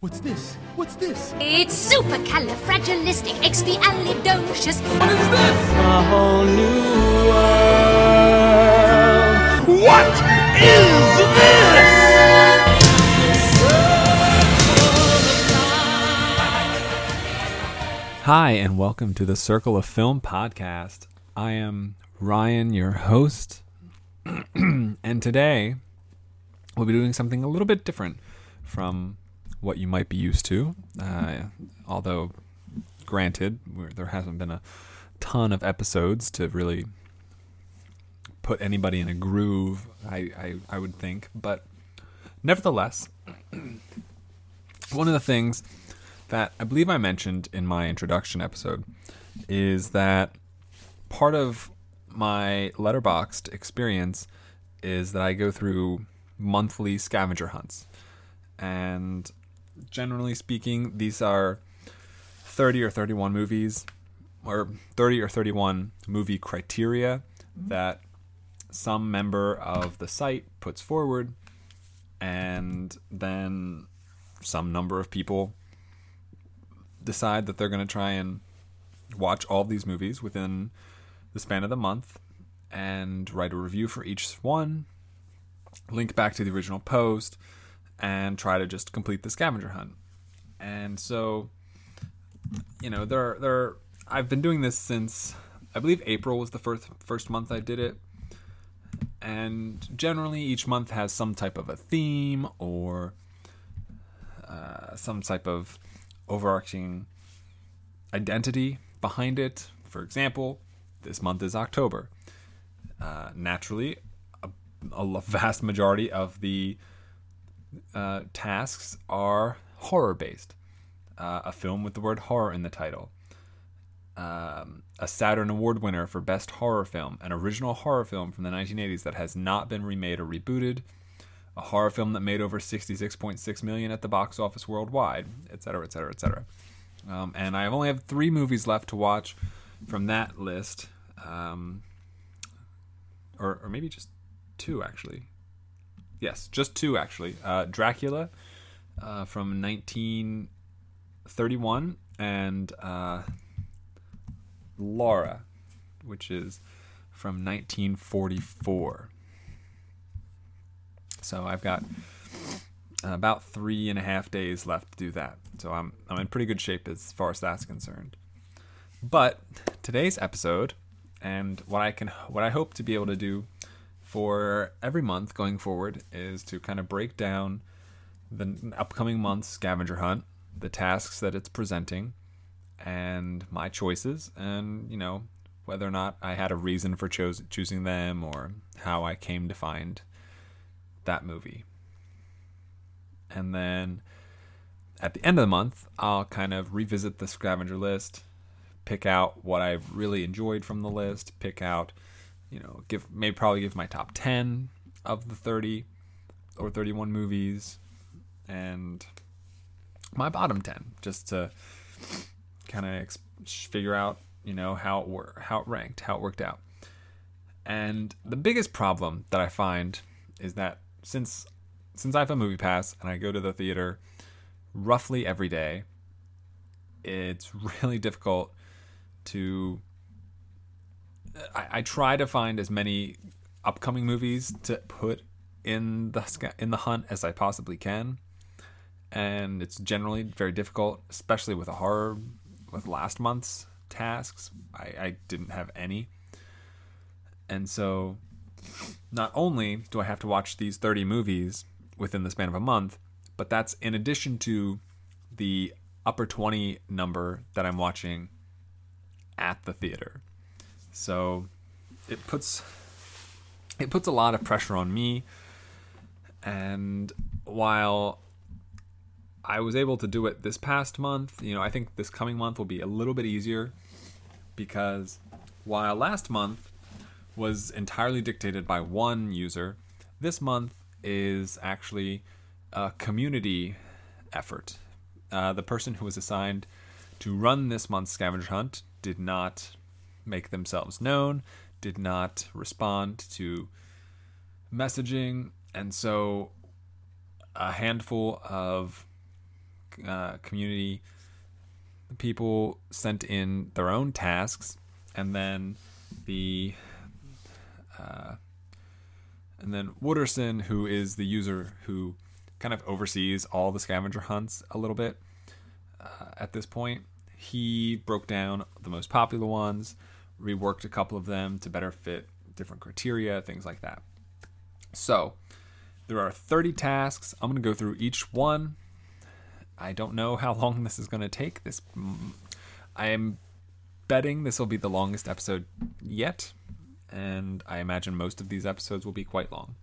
What's this? What's this? It's supercalifragilisticexpialidocious. What is this? a whole new world. What is this? Hi, and welcome to the Circle of Film podcast. I am Ryan, your host, and today we'll be doing something a little bit different from what you might be used to. Uh, although, granted, there hasn't been a ton of episodes to really put anybody in a groove, I, I, I would think, but nevertheless, one of the things that I believe I mentioned in my introduction episode is that part of my Letterboxd experience is that I go through monthly scavenger hunts. And generally speaking, these are 30 or 31 movies or 30 or 31 movie criteria mm-hmm. that some member of the site puts forward and then some number of people decide that they're going to try and watch all these movies within the span of the month and write a review for each one, link back to the original post, and try to just complete the scavenger hunt. And so, you know, there, there. I've been doing this since I believe April was the first first month I did it, and generally each month has some type of a theme or uh, some type of overarching identity behind it. For example, this month is October. Uh, naturally, a, a vast majority of the uh, tasks are horror based. Uh, a film with the word horror in the title. Um, a Saturn Award winner for Best Horror Film, an original horror film from the 1980s that has not been remade or rebooted, a horror film that made over 66.6 million at the box office worldwide, etc., etc., etc. And I only have three movies left to watch from that list, um, or, or maybe just two actually. Yes, just two actually. Uh, Dracula uh, from 1931 and uh, Laura, which is from 1944. So I've got about three and a half days left to do that. So I'm I'm in pretty good shape as far as that's concerned. But today's episode and what I can what I hope to be able to do for every month going forward is to kind of break down the upcoming month's scavenger hunt, the tasks that it's presenting, and my choices, and you know whether or not I had a reason for choos- choosing them or how I came to find that movie. And then at the end of the month, I'll kind of revisit the scavenger list, pick out what I've really enjoyed from the list, pick out, you know, give maybe probably give my top 10 of the 30 or 31 movies and my bottom 10 just to kind of ex- figure out, you know, how it wor- how it ranked, how it worked out. And the biggest problem that I find is that since since I have a movie pass and I go to the theater roughly every day, it's really difficult to. I, I try to find as many upcoming movies to put in the in the hunt as I possibly can, and it's generally very difficult, especially with a horror. With last month's tasks, I, I didn't have any, and so not only do I have to watch these 30 movies within the span of a month, but that's in addition to the upper 20 number that I'm watching at the theater. So it puts it puts a lot of pressure on me and while I was able to do it this past month, you know, I think this coming month will be a little bit easier because while last month was entirely dictated by one user. This month is actually a community effort. Uh, the person who was assigned to run this month's scavenger hunt did not make themselves known, did not respond to messaging, and so a handful of uh, community people sent in their own tasks, and then the uh, and then Wooderson, who is the user who kind of oversees all the scavenger hunts a little bit uh, at this point, he broke down the most popular ones, reworked a couple of them to better fit different criteria, things like that. So there are 30 tasks. I'm going to go through each one. I don't know how long this is going to take. This I am betting this will be the longest episode yet, and I imagine most of these episodes will be quite long.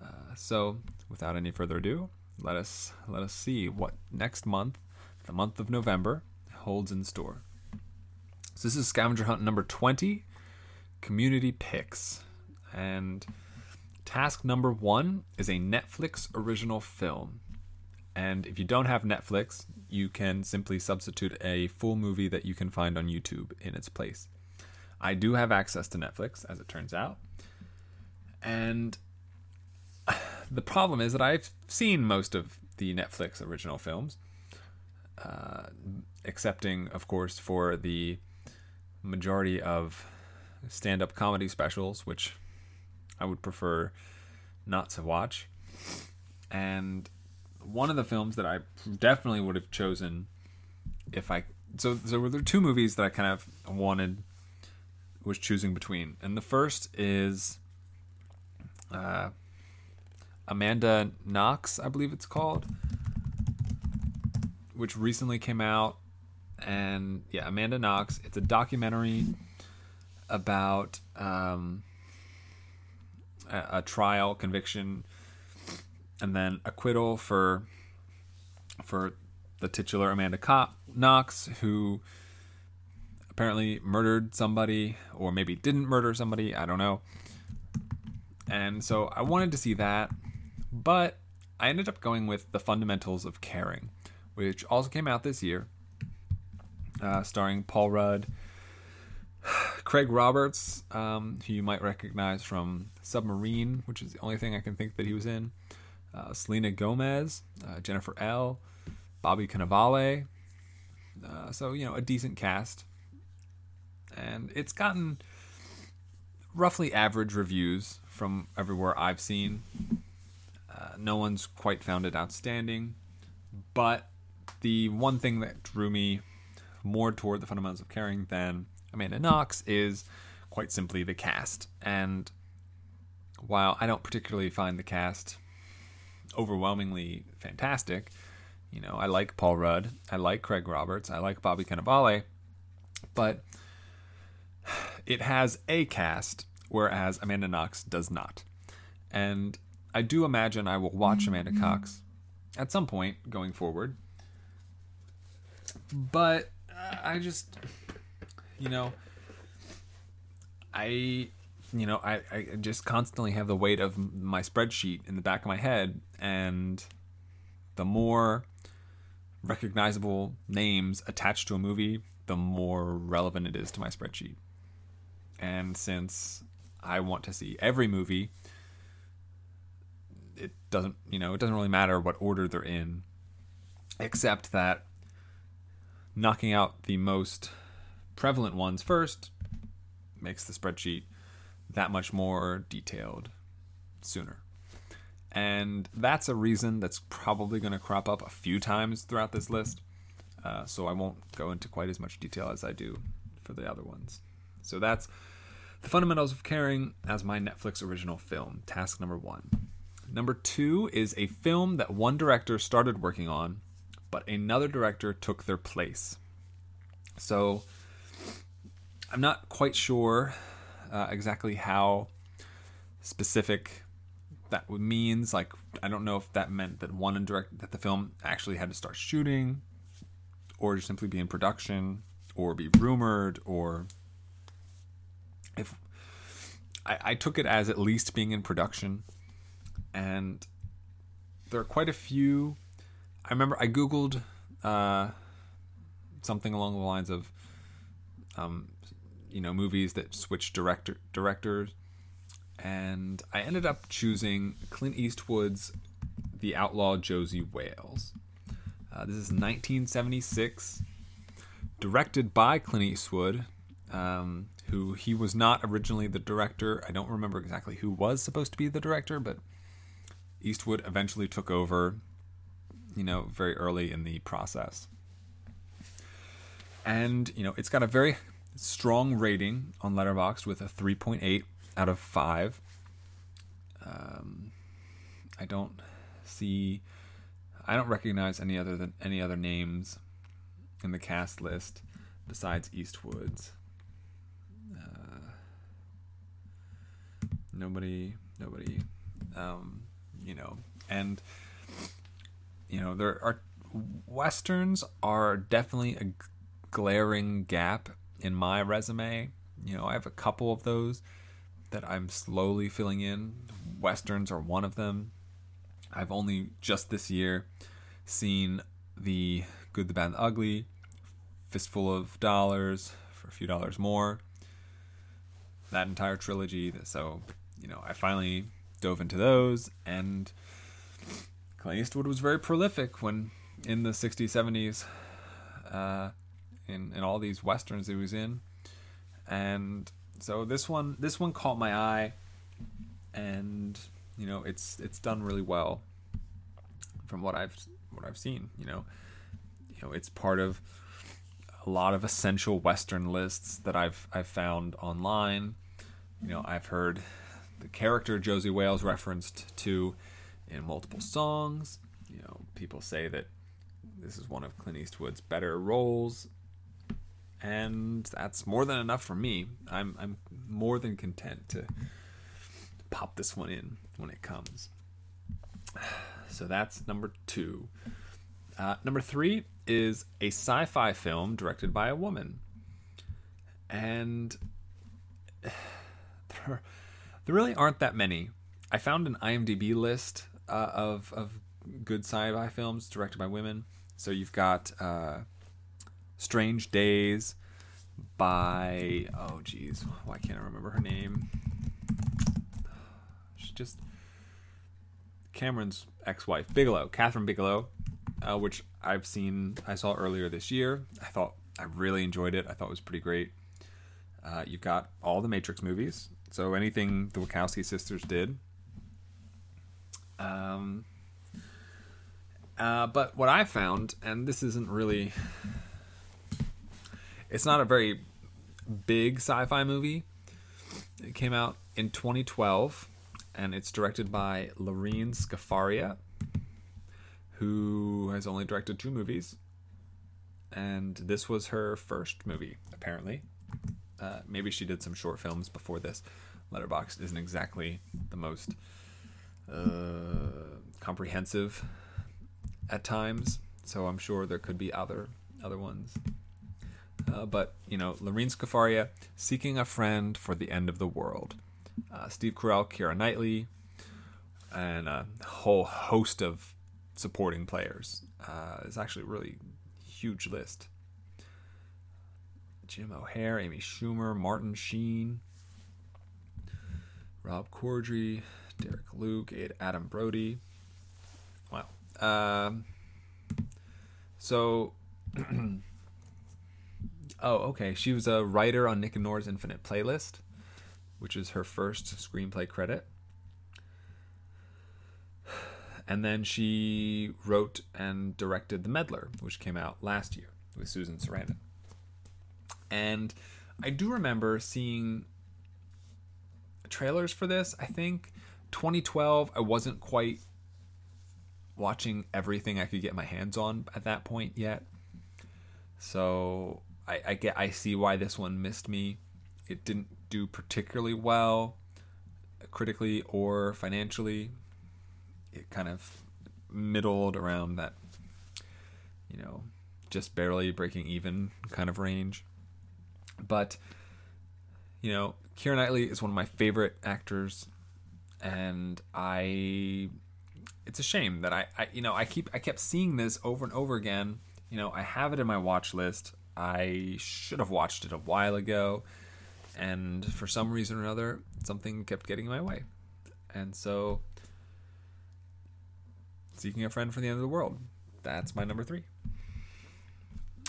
Uh, so, without any further ado, let us let us see what next month, the month of November, holds in store. So this is scavenger hunt number 20, community picks. And task number 1 is a Netflix original film. And if you don't have Netflix, you can simply substitute a full movie that you can find on YouTube in its place. I do have access to Netflix, as it turns out. And the problem is that I've seen most of the Netflix original films, uh, excepting, of course, for the majority of stand up comedy specials, which I would prefer not to watch. And one of the films that I definitely would have chosen if I so so there were two movies that I kind of wanted was choosing between, and the first is uh, Amanda Knox, I believe it's called, which recently came out, and yeah, Amanda Knox. It's a documentary about um, a, a trial, conviction, and then acquittal for for the titular Amanda Knox, who apparently murdered somebody, or maybe didn't murder somebody. I don't know. And so I wanted to see that, but I ended up going with The Fundamentals of Caring, which also came out this year, uh, starring Paul Rudd, Craig Roberts, um, who you might recognize from Submarine, which is the only thing I can think that he was in, uh, Selena Gomez, uh, Jennifer Ehle, Bobby Cannavale. Uh, so, you know, a decent cast. And it's gotten roughly average reviews from everywhere I've seen. Uh, no one's quite found it outstanding. But the one thing that drew me more toward the fundamentals of caring than Amanda Knox is quite simply the cast. And while I don't particularly find the cast overwhelmingly fantastic, you know, I like Paul Rudd, I like Craig Roberts, I like Bobby Cannavale, but it has a cast, whereas Amanda Knox does not. And I do imagine I will watch Amanda mm-hmm. Cox at some point going forward. But I just, you know, I, you know, I, I just constantly have the weight of my spreadsheet in the back of my head. And the more recognizable names attached to a movie, the more relevant it is to my spreadsheet. And since I want to see every movie, it doesn't, you know, it doesn't really matter what order they're in, except that knocking out the most prevalent ones first makes the spreadsheet that much more detailed sooner. And that's a reason that's probably going to crop up a few times throughout this list. Uh, so I won't go into quite as much detail as I do for the other ones. So that's The Fundamentals of Caring as my Netflix original film, task number one. Number two is a film that one director started working on, but another director took their place. So I'm not quite sure uh, exactly how specific that means. Like, I don't know if that meant that one direct that the film actually had to start shooting, or simply be in production, or be rumored, or if I, I took it as at least being in production, and there are quite a few. I remember I googled uh, something along the lines of, um, you know, movies that switch director directors, and I ended up choosing Clint Eastwood's The Outlaw Josey Wales. Uh, this is 1976, directed by Clint Eastwood, um, who he was not originally the director. I don't remember exactly who was supposed to be the director, but Eastwood eventually took over, you know, very early in the process. And, you know, it's got a very strong rating on Letterboxd with a 3.8 out of 5. Um, I don't see I don't recognize any other than any other names in the cast list besides Eastwood's. Uh, nobody, nobody, um, you know, and you know there are westerns are definitely a glaring gap in my resume. You know, I have a couple of those that I'm slowly filling in. Westerns are one of them. I've only just this year seen the Good, the Bad, and the Ugly, Fistful of Dollars for a few dollars more. That entire trilogy. So, you know, I finally dove into those, and Clint Eastwood was very prolific when in the 60s, 70s, uh, in, in all these westerns he was in. And so this one, this one caught my eye, and you know it's it's done really well from what I've what I've seen. You know, you know it's part of a lot of essential Western lists that I've I've found online. You know, I've heard the character Josey Wales referenced to in multiple songs. You know, people say that this is one of Clint Eastwood's better roles, and that's more than enough for me. I'm I'm more than content to pop this one in when it comes. So that's number two. Uh, number three is a sci fi film directed by a woman. And there, there really aren't that many. I found an IMDb list uh, of, of good sci fi films directed by women. So you've got uh, Strange Days by, oh geez, why can't I remember her name? She just Cameron's ex-wife, Bigelow, Kathryn Bigelow, uh, which I've seen, I saw earlier this year. I thought I really enjoyed it. I thought it was pretty great. Uh, you've got all the Matrix movies, so anything the Wachowski sisters did. Um, uh, but what I found, and this isn't really, it's not a very big sci-fi movie. It came out in 2012 and it's directed by Lorene Scafaria, who has only directed two movies, and this was her first movie, apparently. Uh, maybe she did some short films before this. Letterboxd isn't exactly the most uh, comprehensive at times, so I'm sure there could be other other ones. Uh, but you know, Lorene Scafaria seeking a friend for the end of the world uh, Steve Carell, Keira Knightley, and a whole host of supporting players. Uh, it's actually a really huge list. Jim O'Heir, Amy Schumer, Martin Sheen, Rob Corddry, Derek Luke, Adam Brody. Wow. Um, so, oh, okay. She was a writer on Nick and Nora's Infinite Playlist which is her first screenplay credit. And then she wrote and directed The Meddler, which came out last year with Susan Sarandon. And I do remember seeing trailers for this. I think 2012, I wasn't quite watching everything I could get my hands on at that point yet. So I, I get I see why this one missed me. It didn't do particularly well uh, critically or financially. It kind of middled around that, you know, just barely breaking even kind of range. But, you know, Keira Knightley is one of my favorite actors, and I. It's a shame that I, I, you know, I keep I kept seeing this over and over again. You know, I have it in my watch list. I should have watched it a while ago and for some reason or another, something kept getting in my way. And so, seeking a friend for the end of the world. that's my number three.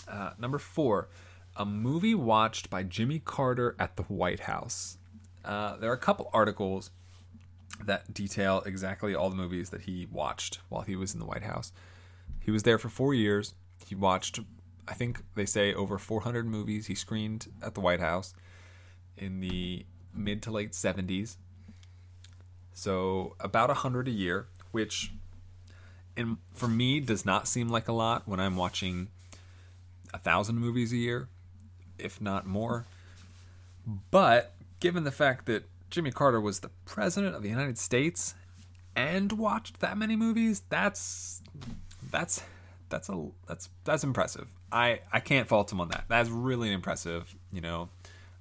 Uh, number four, a movie watched by Jimmy Carter at the White House. Uh, there are a couple articles that detail exactly all the movies that he watched while he was in the White House. He was there for four years. He watched, I think they say, over 400 movies he screened at the White House in the mid to late 70s. So about 100 a year, which in, for me does not seem like a lot when I'm watching a thousand movies a year, if not more. But given the fact that Jimmy Carter was the president of the United States and watched that many movies, that's that's that's a that's that's impressive. I I can't fault him on that. That's really impressive. You know,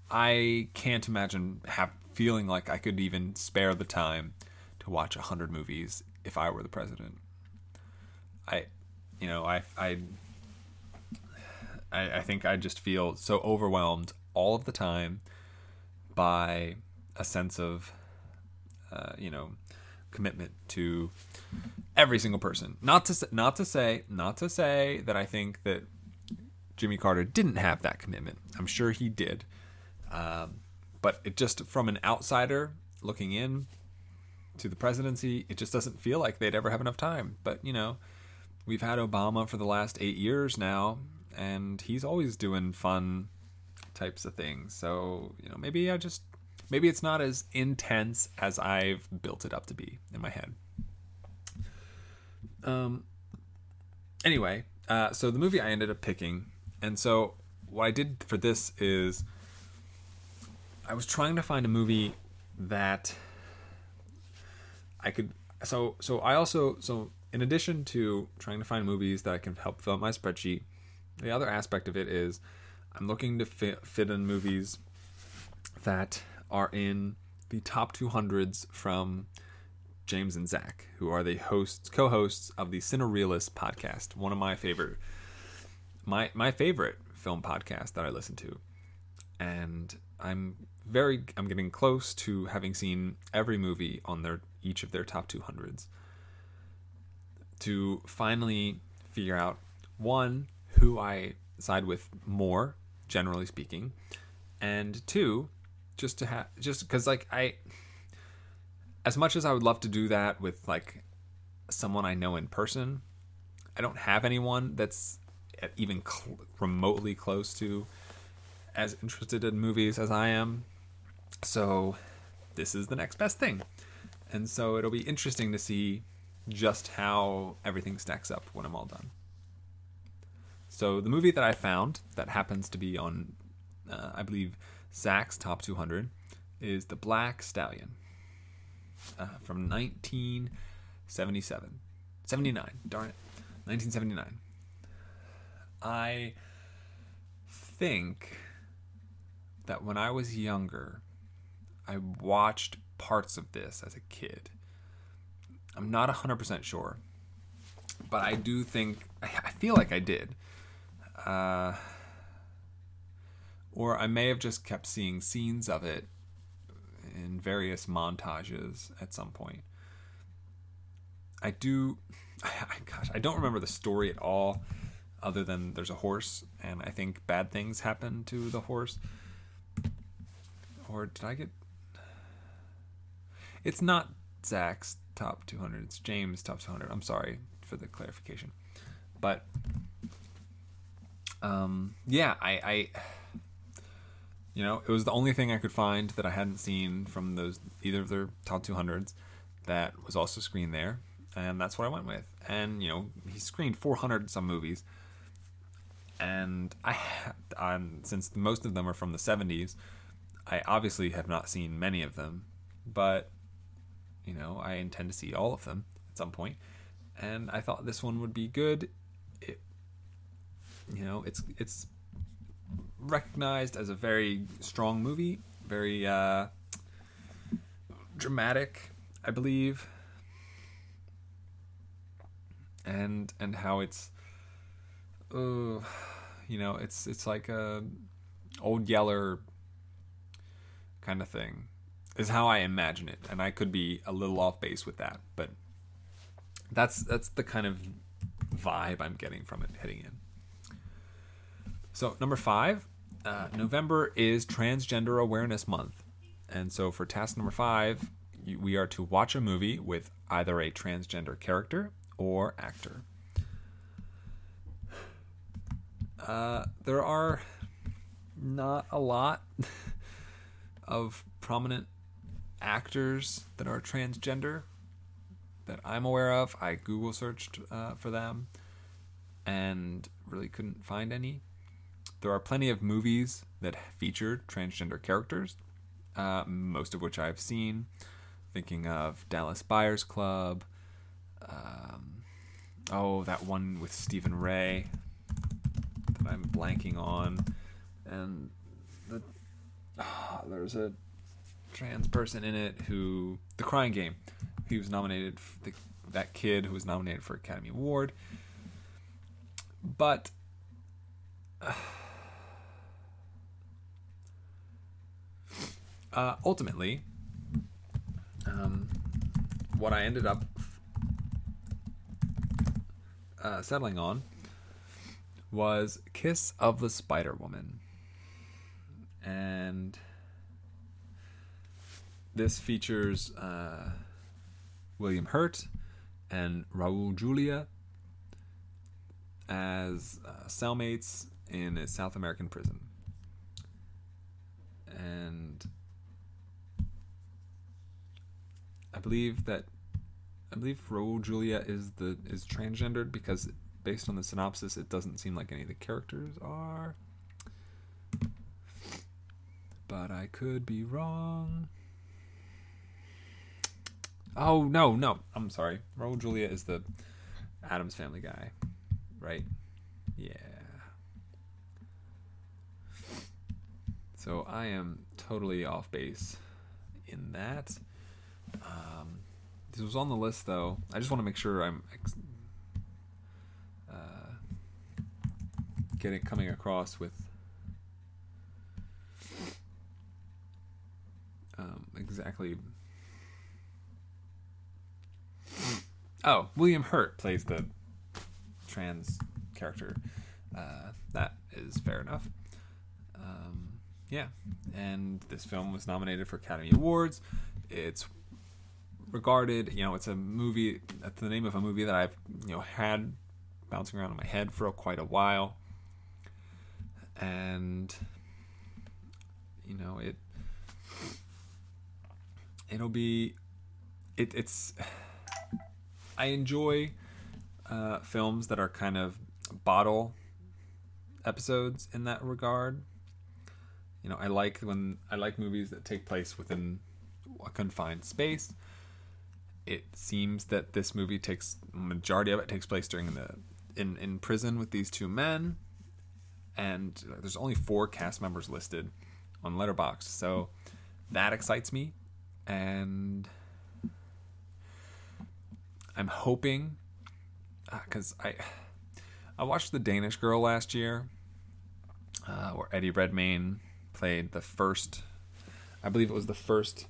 I can't imagine have, feeling like I could even spare the time to watch hundred movies if I were the president. I, you know, I I I, I think I just feel so overwhelmed all of the time by a sense of, uh, you know, commitment to every single person. Not to not to say not to say that I think that Jimmy Carter didn't have that commitment. I'm sure he did, um, but it just from an outsider looking in to the presidency, it just doesn't feel like they'd ever have enough time. But you know, we've had Obama for the last eight years now, and he's always doing fun types of things. So you know, maybe I just maybe it's not as intense as I've built it up to be in my head. Um. Anyway, uh, so the movie I ended up picking, and so what I did for this is I was trying to find a movie that I could. So so I also so in addition to trying to find movies that can help fill out my spreadsheet, the other aspect of it is I'm looking to fit, fit in movies that are in the top 200s from James and Zach, who are the hosts, co-hosts of the Cinerealist podcast, one of my favorite, my my favorite film podcast that I listen to, and I'm very, I'm getting close to having seen every movie on their each of their top 200s. To finally figure out one who I side with more, generally speaking, and two, just to have just because like I as much as I would love to do that with like someone I know in person, I don't have anyone that's even cl- remotely close to as interested in movies as I am. So this is the next best thing. And so it'll be interesting to see just how everything stacks up when I'm all done. So the movie that I found that happens to be on, uh, I believe, Zach's top 200 is The Black Stallion uh, from 1977. 79, darn it. 1979. I think that when I was younger, I watched parts of this as a kid. I'm not 100% sure, but I do think, I feel like I did. Uh, or I may have just kept seeing scenes of it in various montages at some point. I do, gosh, I don't remember the story at all, other than there's a horse, and I think bad things happen to the horse. Or did I get? It's not Zach's top 200. It's James' top 200. I'm sorry for the clarification, but um, yeah, I, I you know, it was the only thing I could find that I hadn't seen from those either of their top 200s that was also screened there, and that's what I went with. And you know, he screened 400 some movies, and I, um, since most of them are from the 70s, I obviously have not seen many of them, but you know, I intend to see all of them at some point, and I thought this one would be good. It, you know, it's it's recognized as a very strong movie, very uh, dramatic, I believe, and and how it's, uh, you know, it's it's like a old Yeller kind of thing, is how I imagine it, and I could be a little off base with that, but that's that's the kind of vibe I'm getting from it heading in. So number five, uh, November is Transgender Awareness Month, and so for task number five, we are to watch a movie with either a transgender character or actor. Uh, there are not a lot of prominent actors that are transgender that I'm aware of. I Google searched uh, for them and really couldn't find any. There are plenty of movies that feature transgender characters, uh, most of which I've seen. Thinking of Dallas Buyers Club. Um, oh, that one with Stephen Rea that I'm blanking on. And the, oh, there's a trans person in it who. The Crying Game. He was nominated. The, that kid who was nominated for Academy Award. But. Uh, ultimately, um, what I ended up uh, settling on was Kiss of the Spider Woman. And this features uh, William Hurt and Raul Julia as uh, cellmates in a South American prison. And I believe that I believe Raul Julia is the is transgendered because based on the synopsis, it doesn't seem like any of the characters are. But I could be wrong. Oh no, no, I'm sorry. Raul Julia is the Addams Family guy, right? Yeah. So I am totally off base in that. Um, this was on the list though. I just want to make sure I'm ex- uh, getting coming across with um, exactly. Oh, William Hurt plays the trans character. Uh, that is fair enough. Um, yeah, and this film was nominated for Academy Awards. It's regarded, you know, it's a movie. That's the name of a movie that I've you know had bouncing around in my head for quite a while, and you know it. It'll be, it, it's. I enjoy uh, films that are kind of bottle episodes in that regard. You know, I like when I like movies that take place within a confined space. It seems that this movie takes majority of it takes place during the in in prison with these two men, and there's only four cast members listed on Letterboxd, so that excites me, and I'm hoping because I I watched The Danish Girl last year, uh, where Eddie Redmayne played the first, I believe it was the first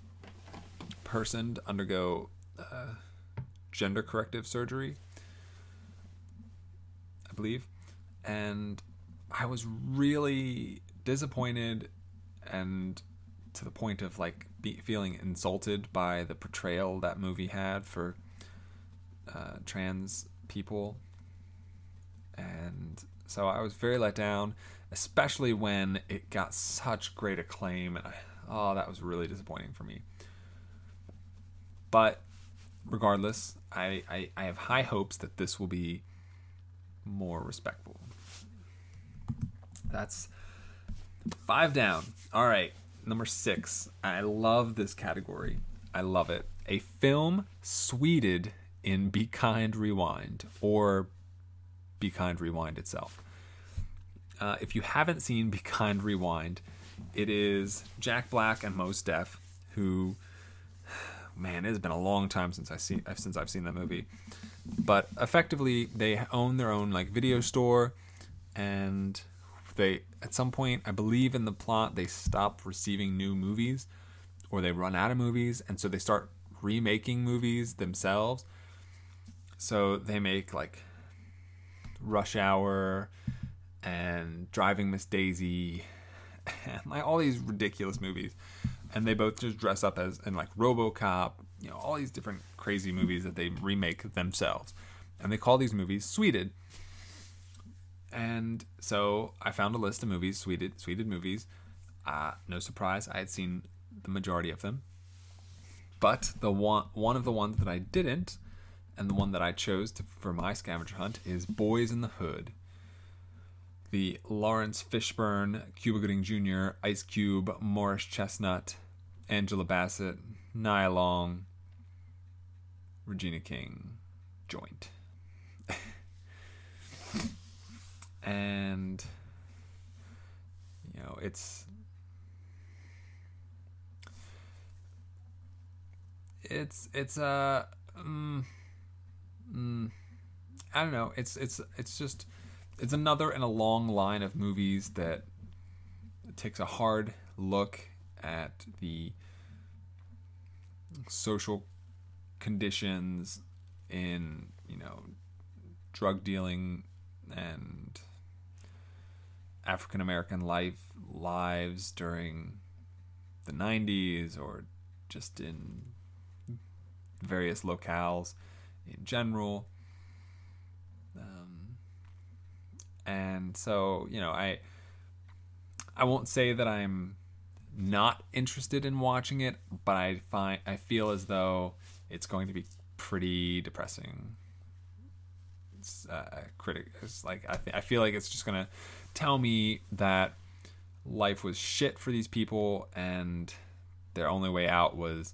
person to undergo uh, gender corrective surgery. I believe, and I was really disappointed and to the point of like be, feeling insulted by the portrayal that movie had for uh, trans people and so I was very let down, especially when it got such great acclaim. And I, oh, that was really disappointing for me. But regardless, I, I, I have high hopes that this will be more respectful. That's five down. All right, number six. I love this category. I love it. A film sweded in Be Kind Rewind or Be Kind Rewind itself. Uh, if you haven't seen Be Kind Rewind, it is Jack Black and Mos Def, who, man, it has been a long time since I see since I've seen that movie. But effectively, they own their own like video store, and they at some point, I believe in the plot, they stop receiving new movies, or they run out of movies, and so they start remaking movies themselves. So they make like Rush Hour and Driving Miss Daisy and like all these ridiculous movies. And they both just dress up as in like RoboCop, you know, all these different crazy movies that they remake themselves. And they call these movies Sweded. And so I found a list of movies, Sweded, Sweded movies. Uh, no surprise, I had seen the majority of them. But the one one of the ones that I didn't, and the one that I chose to, for my scavenger hunt is Boyz n the Hood. The Laurence Fishburne, Cuba Gooding Jr., Ice Cube, Morris Chestnut, Angela Bassett, Nia Long, Regina King joint. and you know, it's it's it's uh mm, mm, I don't know. It's it's it's just it's another in a long line of movies that takes a hard look at the social conditions in you know drug dealing and African American life lives during the 90s or just in various locales in general. Um, and so, you know, I I won't say that I'm not interested in watching it, but I find I feel as though it's going to be pretty depressing. It's, uh, critic, it's like I, th- I feel like it's just gonna tell me that life was shit for these people and their only way out was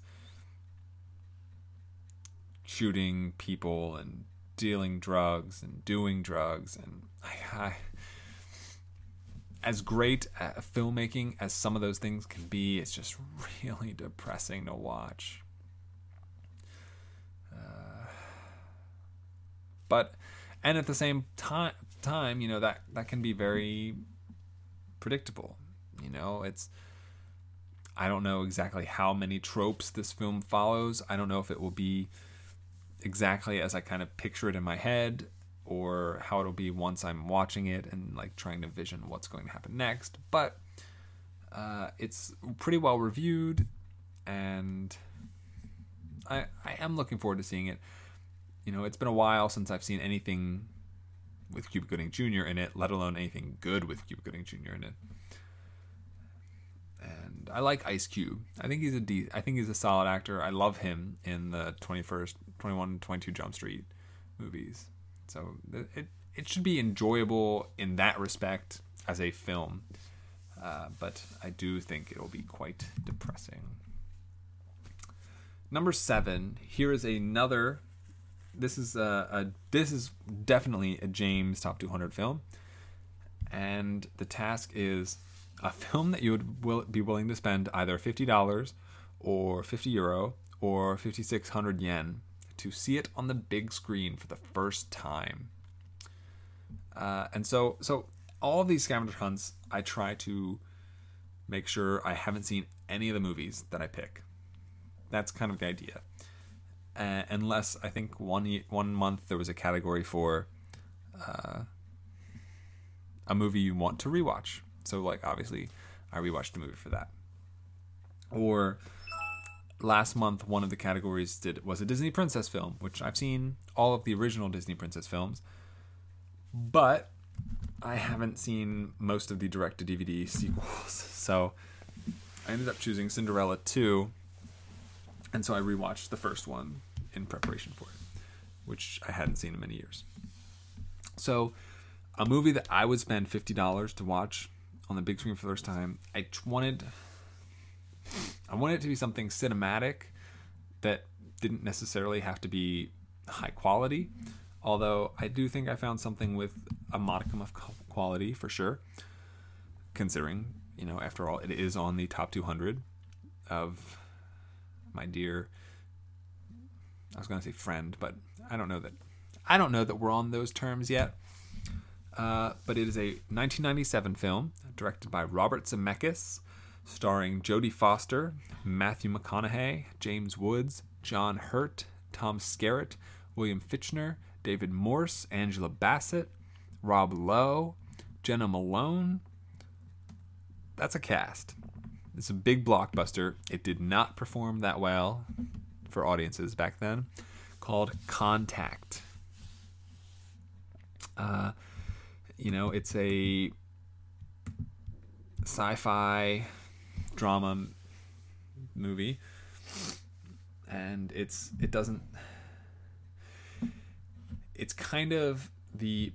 shooting people and dealing drugs and doing drugs and I, I as great at filmmaking as some of those things can be, it's just really depressing to watch. Uh, but and at the same time, time, you know that that can be very predictable. You know, it's I don't know exactly how many tropes this film follows. I don't know if it will be exactly as I kind of picture it in my head or how it'll be once I'm watching it and like trying to vision what's going to happen next. But uh, it's pretty well reviewed, and I I am looking forward to seeing it. You know, it's been a while since I've seen anything with Cuba Gooding Jr. in it, let alone anything good with Cuba Gooding Jr. in it. And I like Ice Cube. I think he's a de- I think he's a solid actor. I love him in the 21st, 21, 22 Jump Street movies. So it it should be enjoyable in that respect as a film, uh, but I do think it'll be quite depressing. Number seven. Here is another. This is a, a this is definitely a James Top 200 film, and the task is a film that you would will, be willing to spend either fifty dollars or fifty euro or fifty six hundred yen to see it on the big screen for the first time. Uh, and so, so all of these scavenger hunts, I try to make sure I haven't seen any of the movies that I pick. That's kind of the idea. Uh, unless I think one one month there was a category for uh, a movie you want to rewatch. So like obviously, I rewatched the movie for that. Or last month one of the categories did was a Disney princess film, which I've seen all of the original Disney princess films, but I haven't seen most of the direct to DVD sequels. So I ended up choosing Cinderella 2, and so I rewatched the first one in preparation for it, which I hadn't seen in many years. So, a movie that I would spend $50 to watch on the big screen for the first time, I wanted I wanted it to be something cinematic that didn't necessarily have to be high quality. Although I do think I found something with a modicum of quality for sure, considering, you know, after all, it is on the top 200 of my dear, I was going to say friend, but I don't know that, I don't know that we're on those terms yet. Uh, but it is a 1997 film directed by Robert Zemeckis starring Jodie Foster, Matthew McConaughey, James Woods, John Hurt, Tom Skerritt, William Fichtner, David Morse, Angela Bassett, Rob Lowe, Jena Malone. That's a cast. It's a big blockbuster. It did not perform that well for audiences back then. Called Contact. Uh, you know, it's a sci-fi drama movie, and it's it doesn't. It's kind of the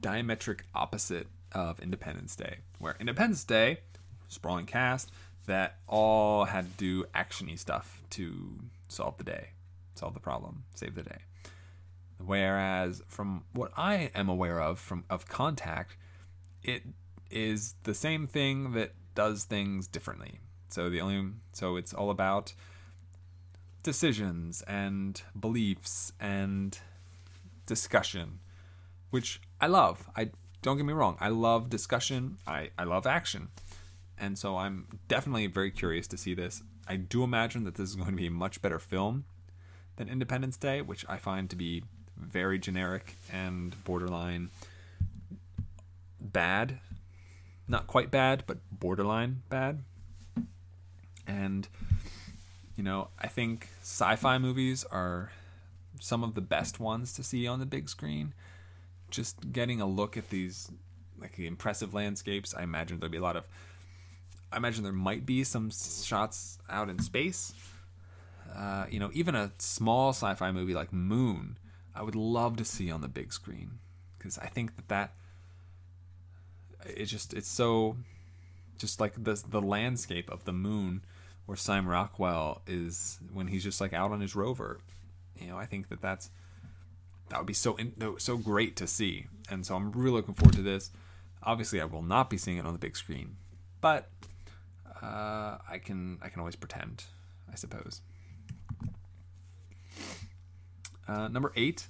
diametric opposite of Independence Day, where Independence Day, sprawling cast that all had to do actiony stuff to solve the day, solve the problem, save the day. Whereas from what I am aware of from of Contact, it is the same thing that does things differently. So the only so it's all about decisions and beliefs and discussion, which I love. I don't get me wrong, I love discussion. I, I love action. And so I'm definitely very curious to see this. I do imagine that this is going to be a much better film than Independence Day, which I find to be very generic and borderline bad. Not quite bad, but borderline bad. And, you know, I think sci fi movies are some of the best ones to see on the big screen. Just getting a look at these, like the impressive landscapes, I imagine there'll be a lot of. I imagine there might be some shots out in space. Uh, you know, even a small sci-fi movie like Moon, I would love to see on the big screen because I think that that it's just it's so just like the the landscape of the moon where Sam Rockwell is when he's just like out on his rover. You know, I think that that's that would be so in, so great to see, and so I'm really looking forward to this. Obviously, I will not be seeing it on the big screen, but uh, I can I can always pretend, I suppose. Uh, number eight,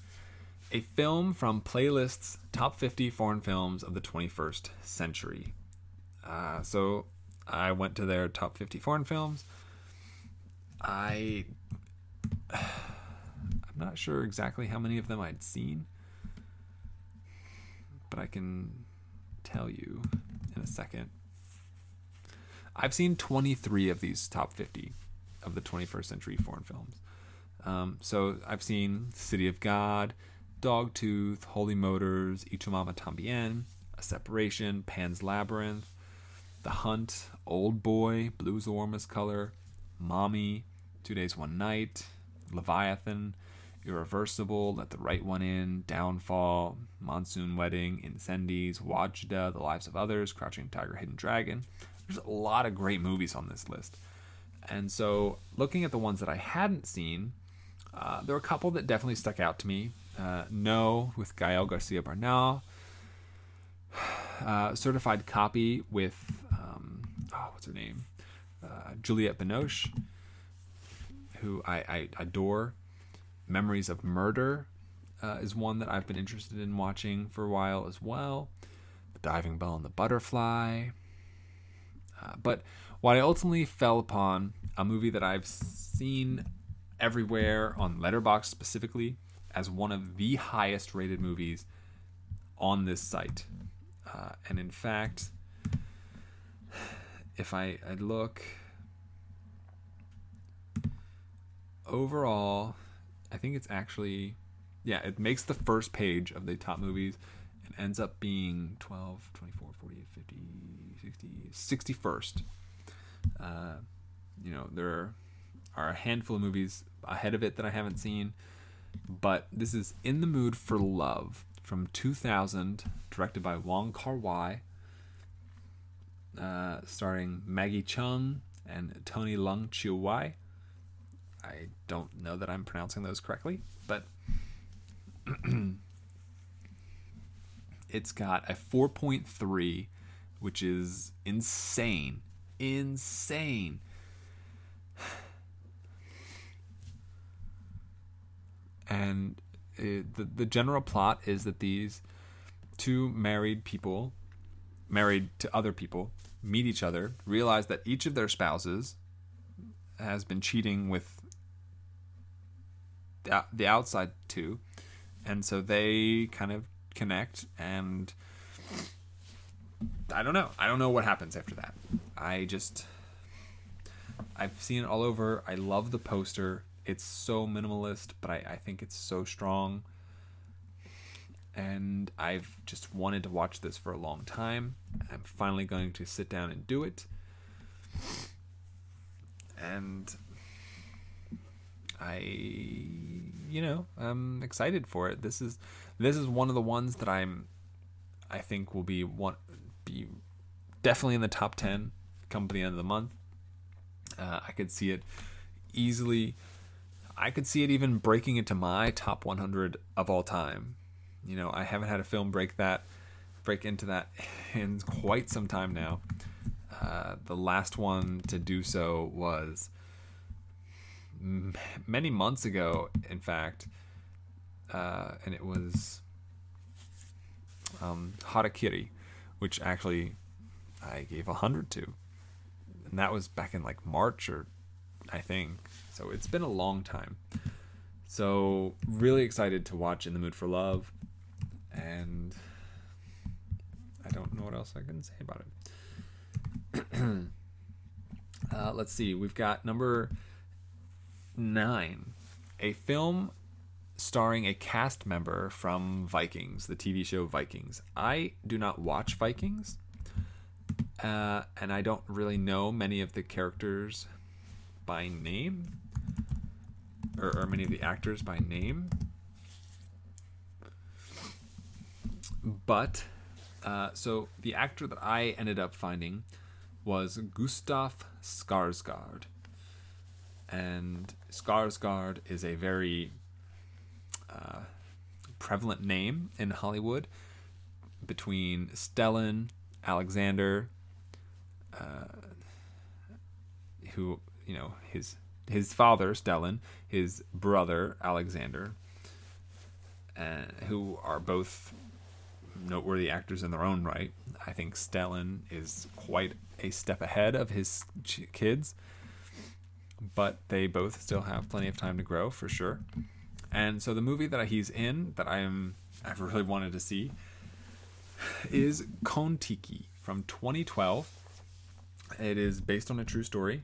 a film from Playlist's top 50 foreign films of the 21st century. Uh, so I went to their top 50 foreign films. I I'm not sure exactly how many of them I'd seen, but I can tell you in a second. I've seen 23 of these top 50 of the 21st century foreign films. Um, so I've seen City of God, Dogtooth, Holy Motors, Tu Tambien, A Separation, Pan's Labyrinth, The Hunt, Old Boy, Blue's the Warmest Color, Mommy, Two Days One Night, Leviathan, Irreversible, Let the Right One In, Downfall, Monsoon Wedding, Incendies, Wadjda, The Lives of Others, Crouching Tiger, Hidden Dragon. There's a lot of great movies on this list. And so, looking at the ones that I hadn't seen, uh, there were a couple that definitely stuck out to me. Uh, no, with Gael Garcia Bernal. Uh, certified copy with, um, oh, what's her name? Uh, Juliette Binoche, who I, I adore. Memories of Murder uh, is one that I've been interested in watching for a while as well. The Diving Bell and the Butterfly. Uh, but what I ultimately fell upon, a movie that I've seen everywhere on Letterboxd specifically as one of the highest rated movies on this site. Uh, and in fact, if I, I look overall, I think it's actually, yeah, it makes the first page of the top movies and ends up being 12, 24, 40, 50, 60, 61st. Uh, you know, there are a handful of movies ahead of it that I haven't seen, but this is In the Mood for Love from 2000, directed by Wong Kar Wai, uh, starring Maggie Cheung and Tony Leung Chiu Wai. I don't know that I'm pronouncing those correctly, but it's got a 4.3, which is insane. Insane. And it, the, the general plot is that these two married people, married to other people, meet each other, realize that each of their spouses has been cheating with the, the outside two, and so they kind of connect and I don't know. I don't know what happens after that. I just I've seen it all over. I love the poster. It's so minimalist, but I, I think it's so strong. And I've just wanted to watch this for a long time. I'm finally going to sit down and do it. And I you know, I'm excited for it. This is this is one of the ones that I'm I think will be one be definitely in the top 10 come the end of the month. Uh, I could see it easily. I could see it even breaking into my top 100 of all time. You know, I haven't had a film break that, break into that in quite some time now. Uh, the last one to do so was m- many months ago, in fact, uh, and it was um, Harakiri, which actually I gave a hundred to, and that was back in like March or I think. So it's been a long time. So really excited to watch In the Mood for Love, and I don't know what else I can say about it. uh, let's see. We've got number nine, a film starring a cast member from Vikings, the TV show Vikings. I do not watch Vikings, uh, and I don't really know many of the characters by name, or, or many of the actors by name. But, uh, so the actor that I ended up finding was Gustav Skarsgård. And Skarsgård is a very uh, prevalent name in Hollywood between Stellan, Alexander, uh, who you know his his father Stellan, his brother Alexander, uh, who are both noteworthy actors in their own right. I think Stellan is quite a step ahead of his kids, but they both still have plenty of time to grow for sure. And so the movie that he's in that I'm I've really wanted to see is Kon-Tiki from 2012. It is based on a true story.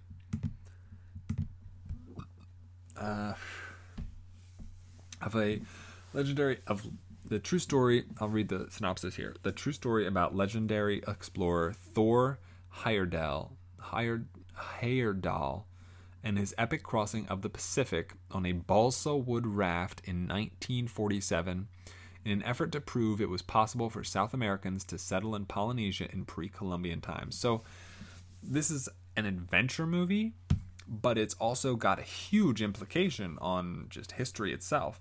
Uh, of a legendary of the true story. I'll read the synopsis here. The true story about legendary explorer Thor Heyerdahl, Heyer, Heyerdahl and his epic crossing of the Pacific on a balsa wood raft in 1947 in an effort to prove it was possible for South Americans to settle in Polynesia in pre Columbian times. So, this is an adventure movie, but it's also got a huge implication on just history itself.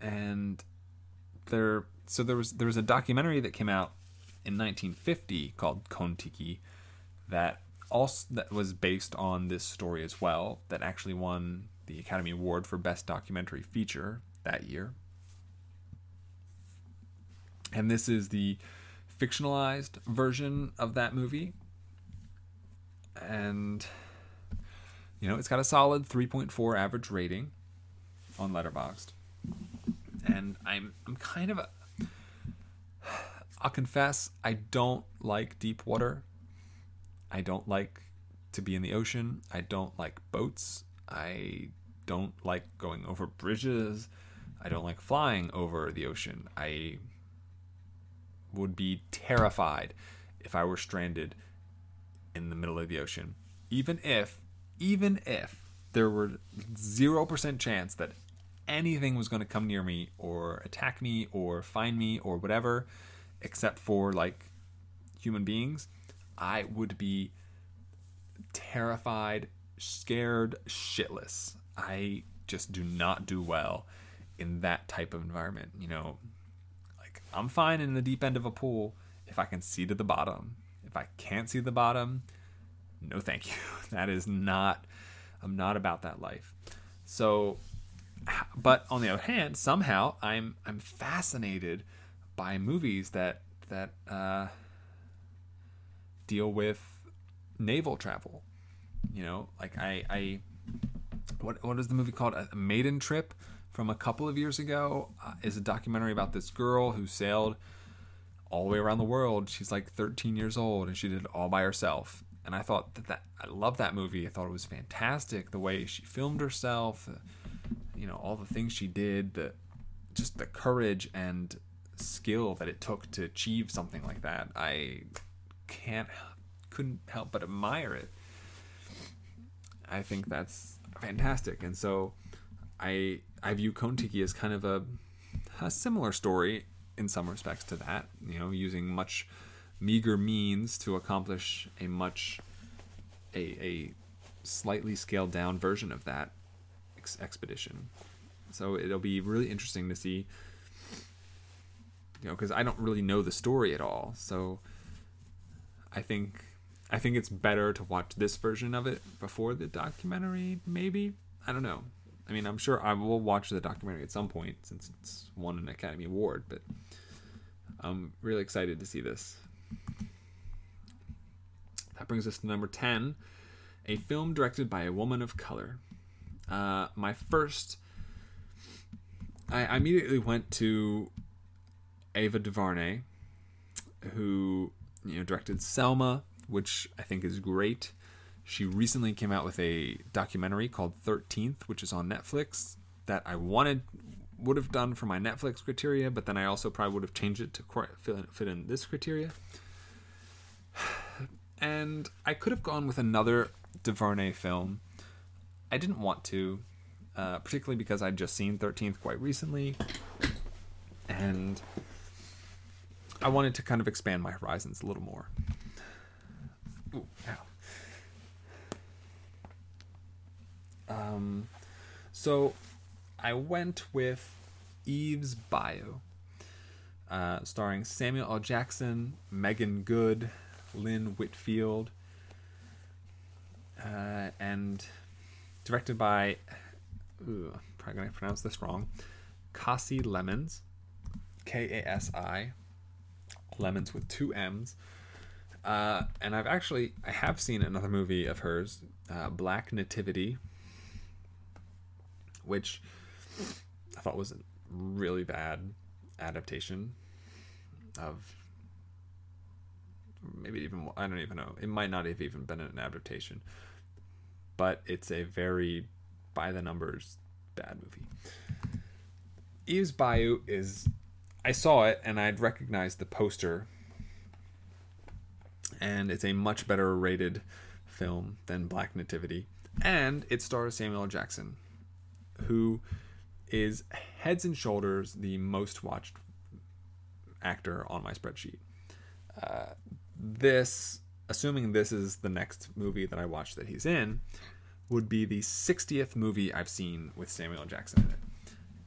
And there, so there was there was a documentary that came out in 1950 called Kon-Tiki that also that was based on this story as well that actually won the Academy Award for Best Documentary Feature that year. And this is the fictionalized version of that movie. And you know, it's got a solid 3.4 average rating on Letterboxd. And I'm I'm kind of a I'll confess I don't like deep water. I don't like to be in the ocean. I don't like boats. I don't like going over bridges. I don't like flying over the ocean. I would be terrified if I were stranded in the middle of the ocean. Even if, even if there were 0% chance that anything was going to come near me or attack me or find me or whatever, except for like human beings, I would be terrified, scared, shitless. I just do not do well in that type of environment. You know, I'm fine in the deep end of a pool if I can see to the bottom. If I can't see the bottom, no thank you. That is not I'm not about that life. So but on the other hand, somehow I'm I'm fascinated by movies that that uh, deal with naval travel. You know, like I, I what what is the movie called? A Maiden Trip from a couple of years ago uh, is a documentary about this girl who sailed all the way around the world. She's like 13 years old and she did it all by herself. And I thought that, that I love that movie. I thought it was fantastic the way she filmed herself, uh, you know, all the things she did, the just the courage and skill that it took to achieve something like that. I can't couldn't help but admire it. I think that's fantastic. And so I I view Kon-Tiki as kind of a a similar story in some respects to that, you know, using much meager means to accomplish a much a, a slightly scaled down version of that ex- expedition. So it'll be really interesting to see you know because I don't really know the story at all. So I think I think it's better to watch this version of it before the documentary maybe. I don't know. I mean, I'm sure I will watch the documentary at some point since it's won an Academy Award, but I'm really excited to see this. That brings us to number 10 a film directed by a woman of color. Uh, my first. I, I immediately went to Ava DuVernay, who you know directed Selma, which I think is great. She recently came out with a documentary called 13th, which is on Netflix that I wanted would have done for my Netflix criteria, but then I also probably would have changed it to fit in, this criteria. And I could have gone with another DuVernay film. I didn't want to, uh, particularly because I'd just seen 13th quite recently. And I wanted to kind of expand my horizons a little more. Ooh. Um, so I went with Eve's Bayou, uh, starring Samuel L. Jackson, Meagan Good, Lynn Whitfield, uh, and directed by, ooh, I'm probably going to pronounce this wrong, Kasi Lemmons, K A S I, Lemmons with two M's. Uh, and I've actually I have seen another movie of hers, uh, Black Nativity, which I thought was a really bad adaptation of maybe even I don't even know. It might not have even been an adaptation, but it's a very by the numbers bad movie. Eve's Bayou is I saw it and I'd recognized the poster and it's a much better rated film than Black Nativity. And it stars Samuel L. Jackson, who is heads and shoulders the most watched actor on my spreadsheet. Uh, this, assuming this is the next movie that I watch that he's in, would be the 60th movie I've seen with Samuel Jackson in it.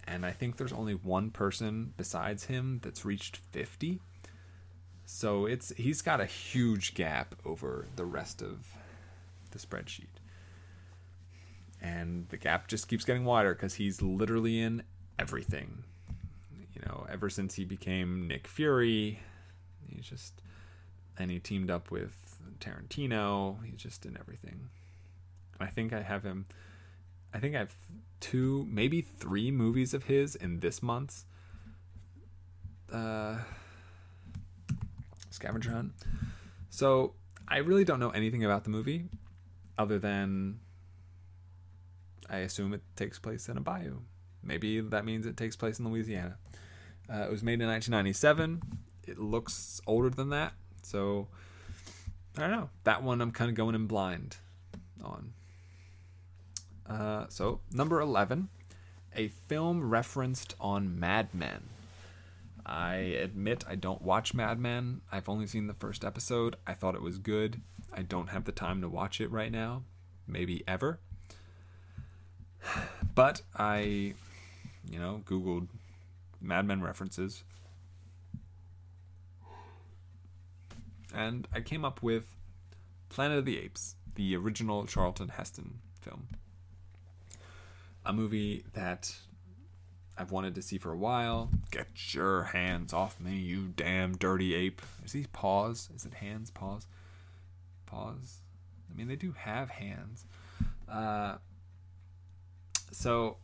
And I think there's only one person besides him that's reached 50. So it's he's got a huge gap over the rest of the spreadsheet. And the gap just keeps getting wider because he's literally in everything. You know, ever since he became Nick Fury, he's just and he teamed up with Tarantino. He's just in everything. I think I have him. I think I have two, maybe three movies of his in this month's uh, scavenger hunt. So I really don't know anything about the movie, other than I assume it takes place in a bayou. Maybe that means it takes place in Louisiana. Uh, it was made in 1997. It looks older than that, so I don't know. That one I'm kind of going in blind on. Uh, so number 11, a film referenced on Mad Men. I admit I don't watch Mad Men. I've only seen the first episode. I thought it was good. I don't have the time to watch it right now. Maybe ever. But I, you know, Googled Mad Men references. And I came up with Planet of the Apes, the original Charlton Heston film. A movie that I've wanted to see for a while. Get your hands off me, you damn dirty ape. Is he paws? Is it hands, paws? Paws? I mean, they do have hands. Uh, so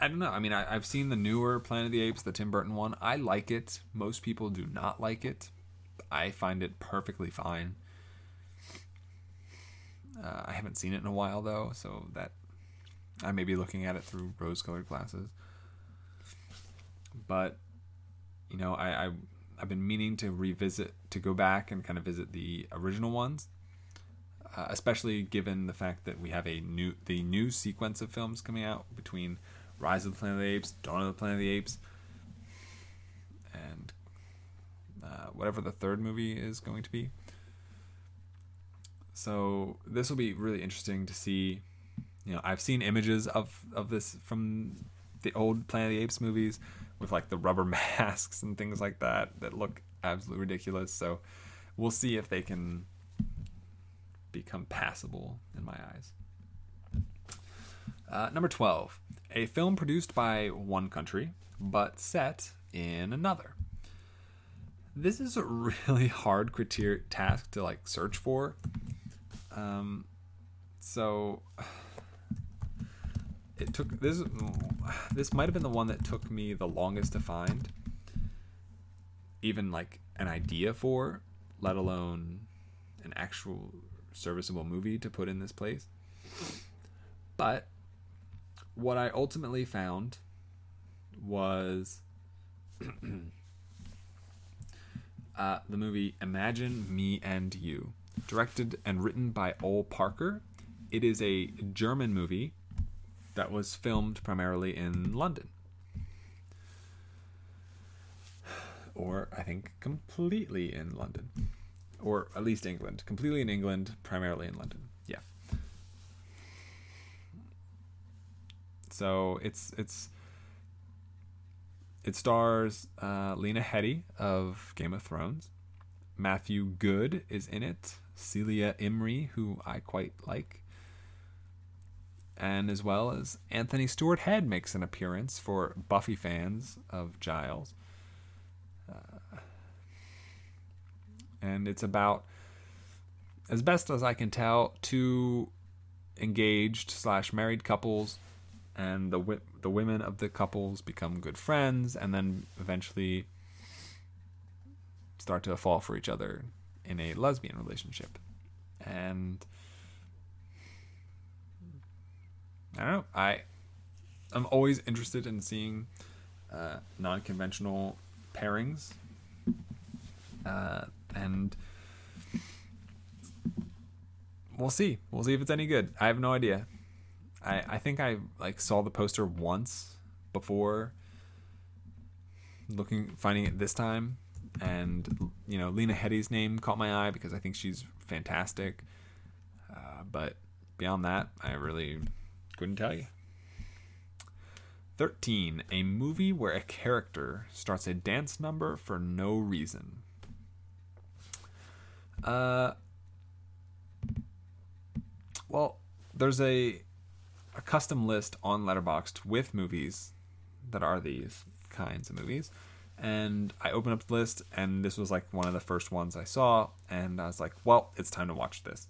I don't know. I mean, I, I've seen the newer Planet of the Apes, the Tim Burton one. I like it. Most people do not like it. I find it perfectly fine. Uh, I haven't seen it in a while though, so that I may be looking at it through rose-colored glasses. But you know, I, I I've been meaning to revisit, to go back and kind of visit the original ones, uh, especially given the fact that we have a new the new sequence of films coming out between Rise of the Planet of the Apes, Dawn of the Planet of the Apes, and uh, whatever the third movie is going to be. So this will be really interesting to see. You know, I've seen images of of this from the old Planet of the Apes movies with like the rubber masks and things like that that look absolutely ridiculous. So we'll see if they can become passable in my eyes. Uh, number 12, a film produced by one country but set in another. This is a really hard criteria task to like search for. Um, so it took this this might have been the one that took me the longest to find even like an idea for let alone an actual serviceable movie to put in this place but what i ultimately found was uh, the movie imagine me and you directed and written by Ol Parker it is a german movie that was filmed primarily in London. Or, I think, completely in London. Or at least England. Completely in England, primarily in London. Yeah. So it's it's it stars uh, Lena Headey of Game of Thrones. Matthew Goode is in it. Celia Imrie, who I quite like and as well as Anthony Stewart Head makes an appearance for Buffy fans of Giles. And it's about, as best as I can tell, two engaged slash married couples, and the the women of the couples become good friends, and then eventually start to fall for each other in a lesbian relationship, and I don't know. I I'm always interested in seeing uh, non-conventional pairings, uh, and we'll see. We'll see if it's any good. I have no idea. I I think I like saw the poster once before looking finding it this time and you know lena headey's name caught my eye because i think she's fantastic uh, but beyond that i really couldn't tell you. 13. A movie where a character starts a dance number for no reason. Uh, well, there's a a custom list on Letterboxd with movies that are these kinds of movies. And I opened up the list, and this was like one of the first ones I saw, and I was like, well, it's time to watch this.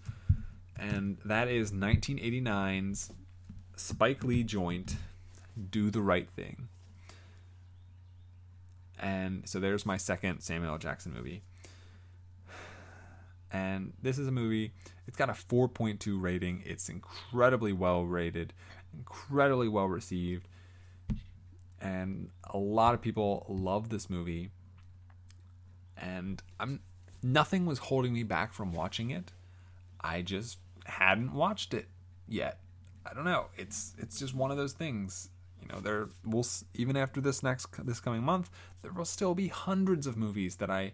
And that is 1989's Spike Lee joint, Do the Right Thing. And so there's my second Samuel L. Jackson movie. And this is a movie, it's got a 4.2 rating. It's incredibly well rated, incredibly well received. And a lot of people love this movie. And I'm nothing was holding me back from watching it. I just hadn't watched it yet. I don't know. It's it's just one of those things. You know, there will even after this next this coming month, there will still be hundreds of movies that I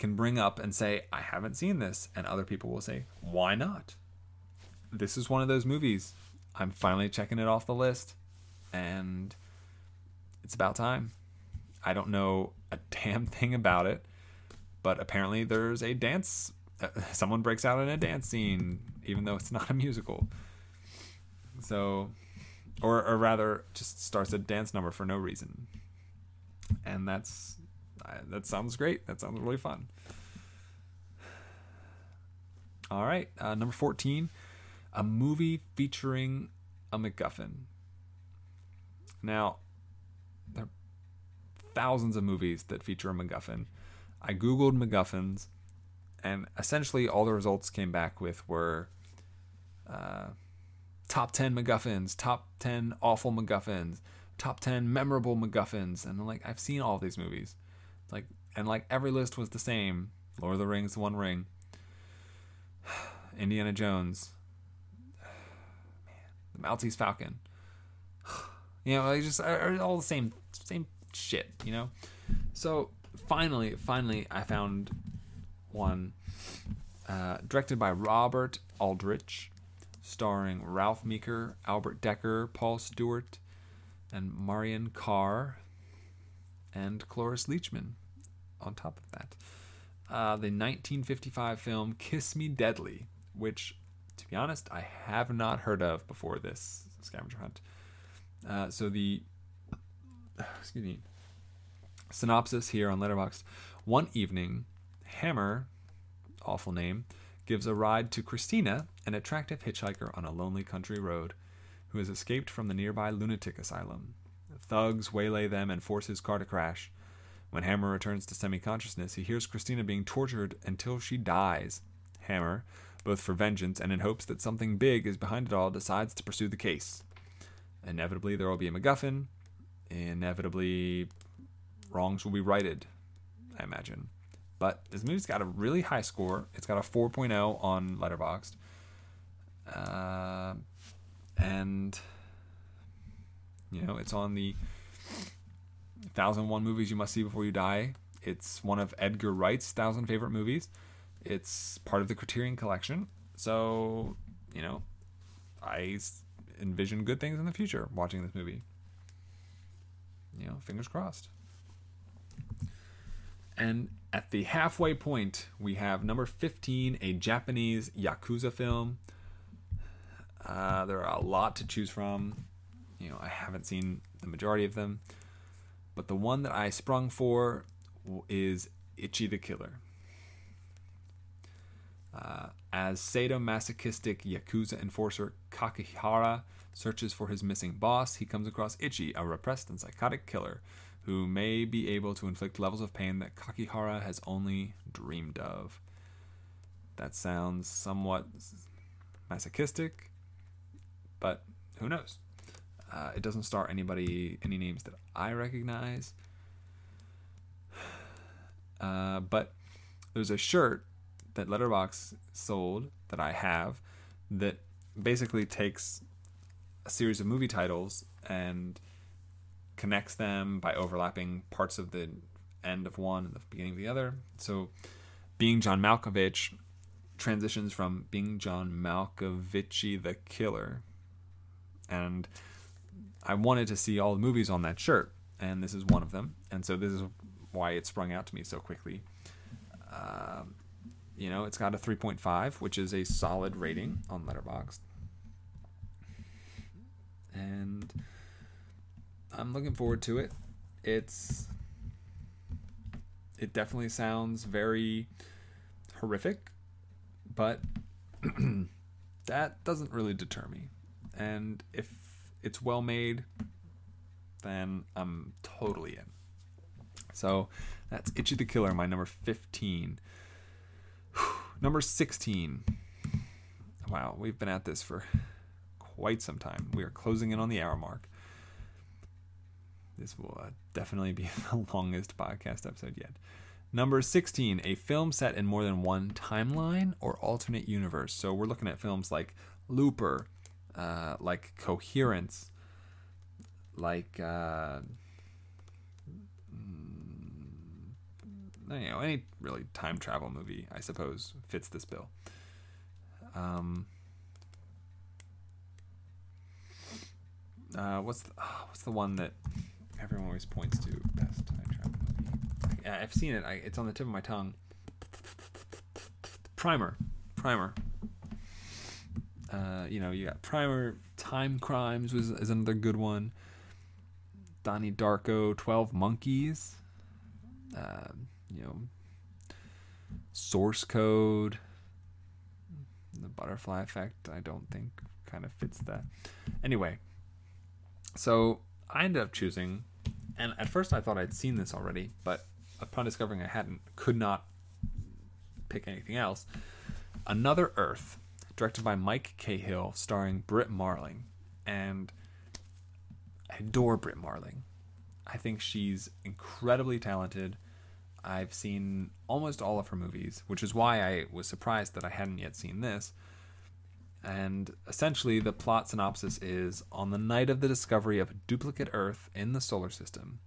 can bring up and say I haven't seen this, and other people will say why not. This is one of those movies. I'm finally checking it off the list, and it's about time. I don't know a damn thing about it, but apparently there's a dance. Someone breaks out in a dance scene, even though it's not a musical. So, or or rather, just starts a dance number for no reason, and that's that sounds great. That sounds really fun. All right, uh, number fourteen, a movie featuring a MacGuffin. Now, there are thousands of movies that feature a MacGuffin. I googled MacGuffins, and essentially all the results came back with were uh, top 10 MacGuffins, top 10 awful MacGuffins, top 10 memorable MacGuffins. And like, I've seen all these movies. Like, and like every list was the same Lord of the Rings, One Ring, Indiana Jones, the Maltese Falcon. You know, like just all the same, same shit. You know, so finally, finally, I found one uh, directed by Robert Aldrich, starring Ralph Meeker, Albert Dekker, Paul Stewart, and Marian Carr, and Cloris Leachman. On top of that, uh, the 1955 film "Kiss Me Deadly," which, to be honest, I have not heard of before this scavenger hunt. Uh, so the excuse me synopsis here on Letterboxd: One evening, Hammer, awful name, gives a ride to Christina, an attractive hitchhiker on a lonely country road, who has escaped from the nearby lunatic asylum. Thugs waylay them and force his car to crash. When Hammer returns to semi consciousness, he hears Christina being tortured until she dies. Hammer, both for vengeance and in hopes that something big is behind it all, decides to pursue the case. Inevitably, there will be a MacGuffin. Inevitably, wrongs will be righted, I imagine. But this movie's got a really high score. It's got a 4.0 on Letterboxd. Uh, and, you know, it's on the 1001 movies you must see before you die. It's one of Edgar Wright's 1000 favorite movies. It's part of the Criterion collection. So, you know, I envision good things in the future watching this movie. You know, fingers crossed. And at the halfway point, we have number 15, a Japanese Yakuza film. Uh, there are a lot to choose from. You know, I haven't seen the majority of them. But the one that I sprung for is Ichi the Killer. Uh, as sadomasochistic Yakuza enforcer Kakihara searches for his missing boss, he comes across Ichi, a repressed and psychotic killer who may be able to inflict levels of pain that Kakihara has only dreamed of. That sounds somewhat masochistic, but who knows? Uh, it doesn't star anybody, any names that I recognize. Uh, but there's a shirt that Letterboxd sold that I have that basically takes a series of movie titles and connects them by overlapping parts of the end of one and the beginning of the other. So, being John Malkovich transitions from being John Malkovich the killer, and I wanted to see all the movies on that shirt, and this is one of them, and so this is why it sprung out to me so quickly. Um, you know, it's got a 3.5, which is a solid rating on Letterboxd. And I'm looking forward to it. It's it definitely sounds very horrific, but that doesn't really deter me. And if it's well made, then I'm totally in. So that's Ichi the Killer, my number 15. number 16. Wow, we've been at this for quite some time. We are closing in on the hour mark. This will uh, definitely be the longest podcast episode yet. Number 16, a film set in more than one timeline or alternate universe. So we're looking at films like Looper, uh, like Coherence, like uh, mm, you know any really time travel movie, I suppose, fits this bill. Um, uh, what's the, oh, what's the one that everyone always points to best time travel movie? Yeah, I've seen it. I, it's on the tip of my tongue. Primer, Primer. Uh, you know, you got Primer. Time Crimes was is another good one. Donnie Darko, Twelve Monkeys. Uh, you know, Source Code. The Butterfly Effect. I don't think kind of fits that. Anyway, so I ended up choosing, and at first I thought I'd seen this already, but upon discovering I hadn't, could not pick anything else. Another Earth, directed by Mike Cahill, starring Brit Marling, and I adore Brit Marling. I think she's incredibly talented. I've seen almost all of her movies, which is why I was surprised that I hadn't yet seen this. And essentially, the plot synopsis is On the night of the discovery of a duplicate Earth in the solar system,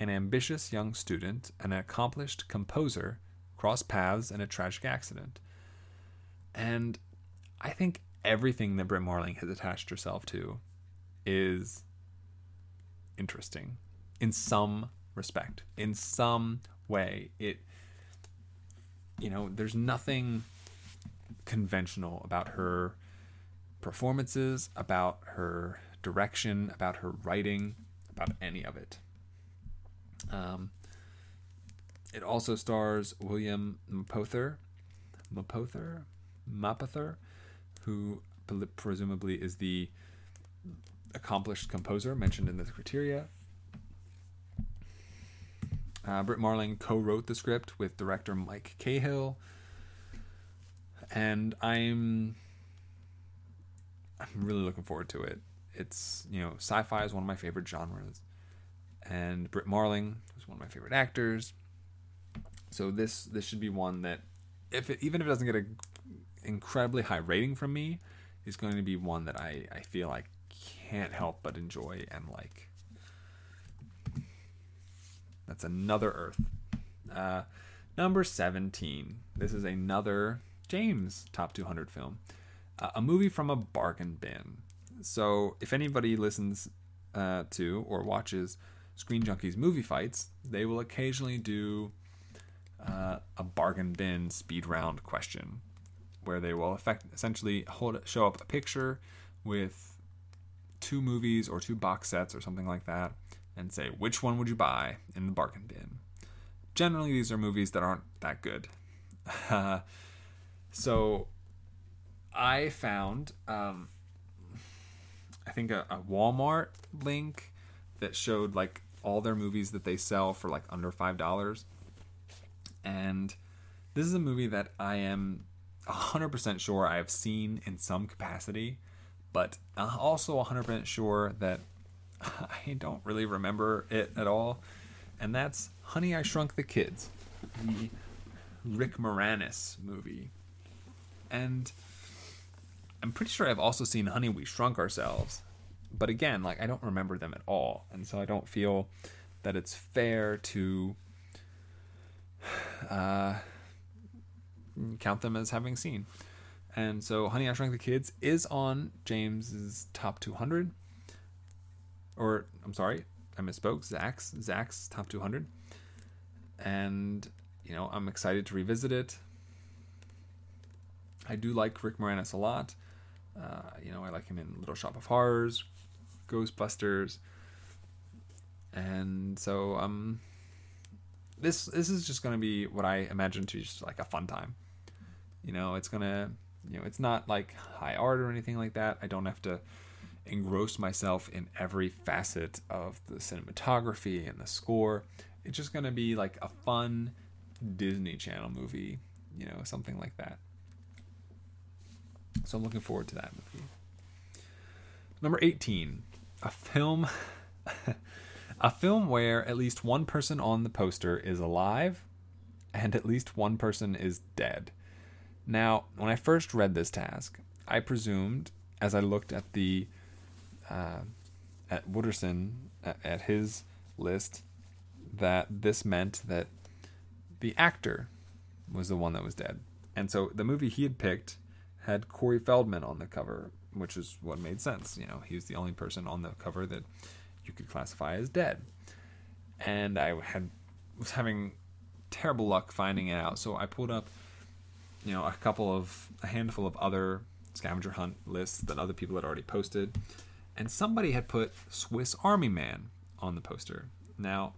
an ambitious young student an accomplished composer cross paths in a tragic accident. And I think everything that Brit Marling has attached herself to is interesting in some respect. In some way, it, you know, there's nothing conventional about her performances, about her direction, about her writing, about any of it. Um, it also stars William Mapother, Mapother, Mapother, who presumably is the accomplished composer mentioned in the criteria. Uh, Brit Marling co-wrote the script with director Mike Cahill, and I'm I'm really looking forward to it. It's you know sci-fi is one of my favorite genres, and Brit Marling is one of my favorite actors. So this this should be one that if it, even if it doesn't get a incredibly high rating from me, is going to be one that I I feel I can't help but enjoy and like. That's another Earth. Uh, number 17. This is another James top 200 film. Uh, a movie from a bargain bin. So, if anybody listens uh, to or watches Screen Junkies movie fights, they will occasionally do uh, a bargain bin speed round question where they will effect, essentially hold show up a picture with two movies or two box sets or something like that and say which one would you buy in the bargain bin. Generally, these are movies that aren't that good. so I found, um, I think, a, a Walmart link that showed like all their movies that they sell for like under five dollars. And this is a movie that I am 100% sure I have seen in some capacity, but also 100% sure that I don't really remember it at all. And that's Honey, I Shrunk the Kids, the Rick Moranis movie. And I'm pretty sure I've also seen Honey, We Shrunk Ourselves. But again, like I don't remember them at all. And so I don't feel that it's fair to uh, count them as having seen. And so Honey, I Shrunk the Kids is on James's top 200 or I'm sorry, I misspoke. Zach's Zach's top 200, and you know I'm excited to revisit it. I do like Rick Moranis a lot. Uh, you know I like him in Little Shop of Horrors, Ghostbusters, and so um, this this is just gonna be what I imagine to be just like a fun time. You know, it's gonna you know it's not like high art or anything like that. I don't have to engross myself in every facet of the cinematography and the score. It's just to be like a fun Disney Channel movie, you know, something like that. So I'm looking forward to that movie. Number 18, a film a film where at least one person on the poster is alive and at least one person is dead. Now, when I first read this task, I presumed as I looked at the uh, at Wooderson at, at his list that this meant that the actor was the one that was dead. And so the movie he had picked had Corey Feldman on the cover, which is what made sense. You know, he was the only person on the cover that you could classify as dead. And I had was having terrible luck finding it out, so I pulled up, you know, a couple of a handful of other scavenger hunt lists that other people had already posted and somebody had put Swiss Army Man on the poster. Now,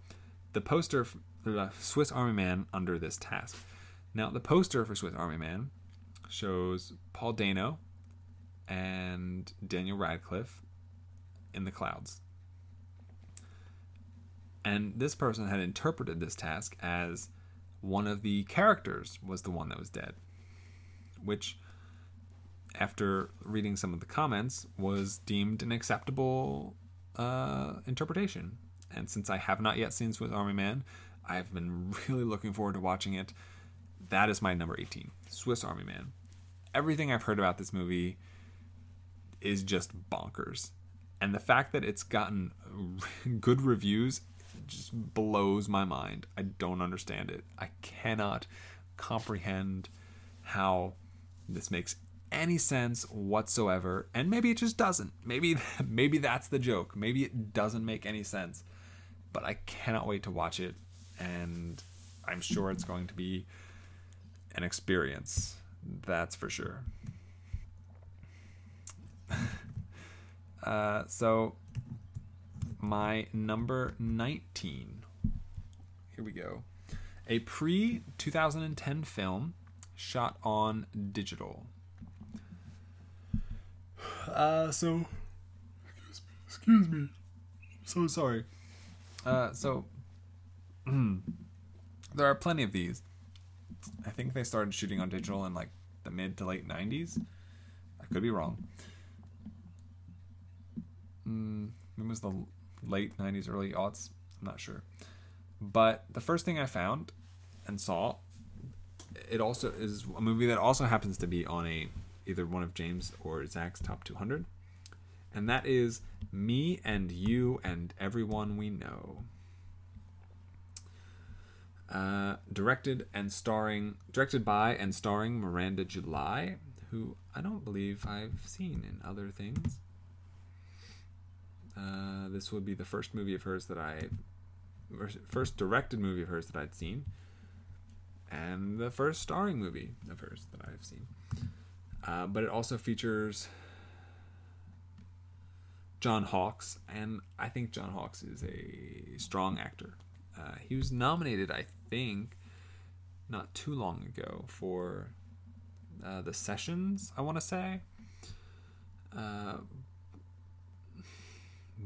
the poster, the uh, Swiss Army Man under this task. Now, the poster for Swiss Army Man shows Paul Dano and Daniel Radcliffe in the clouds. And this person had interpreted this task as one of the characters was the one that was dead, which, after reading some of the comments, was deemed an acceptable uh, interpretation. And since I have not yet seen Swiss Army Man, I've been really looking forward to watching it. That is my number 18, Swiss Army Man. Everything I've heard about this movie is just bonkers. And the fact that it's gotten good reviews just blows my mind. I don't understand it. I cannot comprehend how this makes any sense whatsoever and maybe it just doesn't. Maybe maybe that's the joke. Maybe it doesn't make any sense. But i cannot wait to watch it and i'm sure it's going to be an experience that's for sure. Uh, so my number 19 here we go. A pre 2010 film shot on digital uh, so, excuse me. So sorry. Uh, so, there are plenty of these. I think they started shooting on digital in like the mid to late 90s. I could be wrong. Mm, it was the late 90s, early aughts. I'm not sure. But the first thing I found and saw, it also is a movie that also happens to be on a either one of James or Zach's top 200. And that is Me and You and Everyone We Know. Uh, directed and starring, directed by and starring Miranda July, who I don't believe I've seen in other things. Uh, this would be the first movie of hers that I, first directed movie of hers that I'd seen, and the first starring movie of hers that I've seen. Uh, but it also features John Hawkes, and I think John Hawkes is a strong actor. Uh, he was nominated, I think, not too long ago for uh, the Sessions, I want to say. Uh,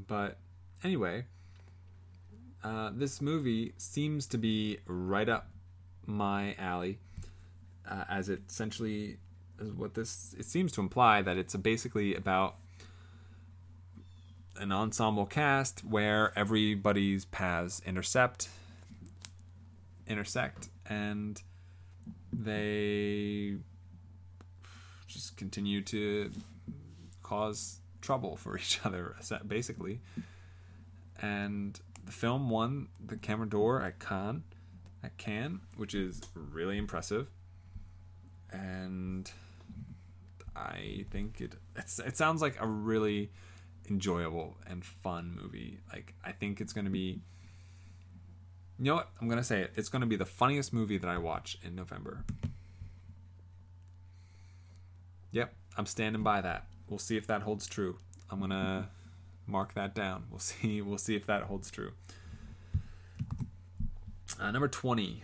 but anyway, uh, this movie seems to be right up my alley, uh, as it essentially is what this it seems to imply that it's basically about an ensemble cast where everybody's paths intercept intersect and they just continue to cause trouble for each other basically. And the film won the Camera d'Or at Cannes at Cannes which is really impressive and I think it it sounds like a really enjoyable and fun movie. Like I think it's going to be You know what? I'm going to say it. It's going to be the funniest movie that I watch in November. Yep, I'm standing by that. We'll see if that holds true. I'm going to mark that down. We'll see we'll see if that holds true. Uh, number 20.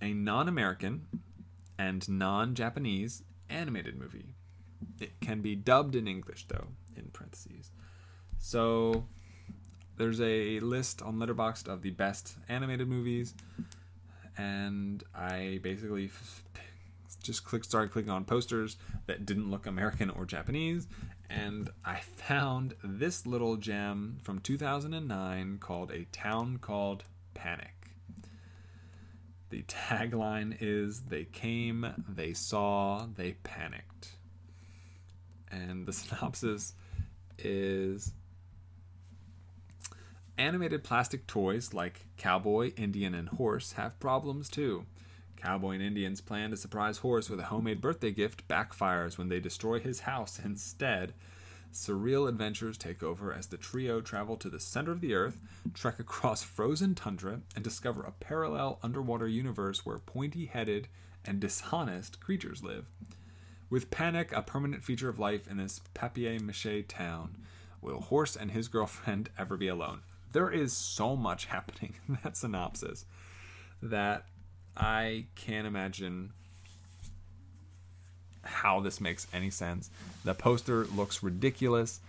A non-American and non-Japanese animated movie. It can be dubbed in English, though, in parentheses. So there's a list on Letterboxd of the best animated movies, and I basically just clicked, started clicking on posters that didn't look American or Japanese, and I found this little gem from 2009 called A Town Called Panic. The tagline is They came, they saw, they panicked and the synopsis is animated plastic toys like cowboy, Indian, and horse have problems too. Cowboy and Indian's plan to surprise Horse with a homemade birthday gift backfires when they destroy his house instead. Surreal adventures take over as the trio travel to the center of the earth, trek across frozen tundra, and discover a parallel underwater universe where pointy headed and dishonest creatures live. With panic a permanent feature of life in this papier mache town, will Horse and his girlfriend ever be alone? There is so much happening in that synopsis that I can't imagine how this makes any sense. The poster looks ridiculous.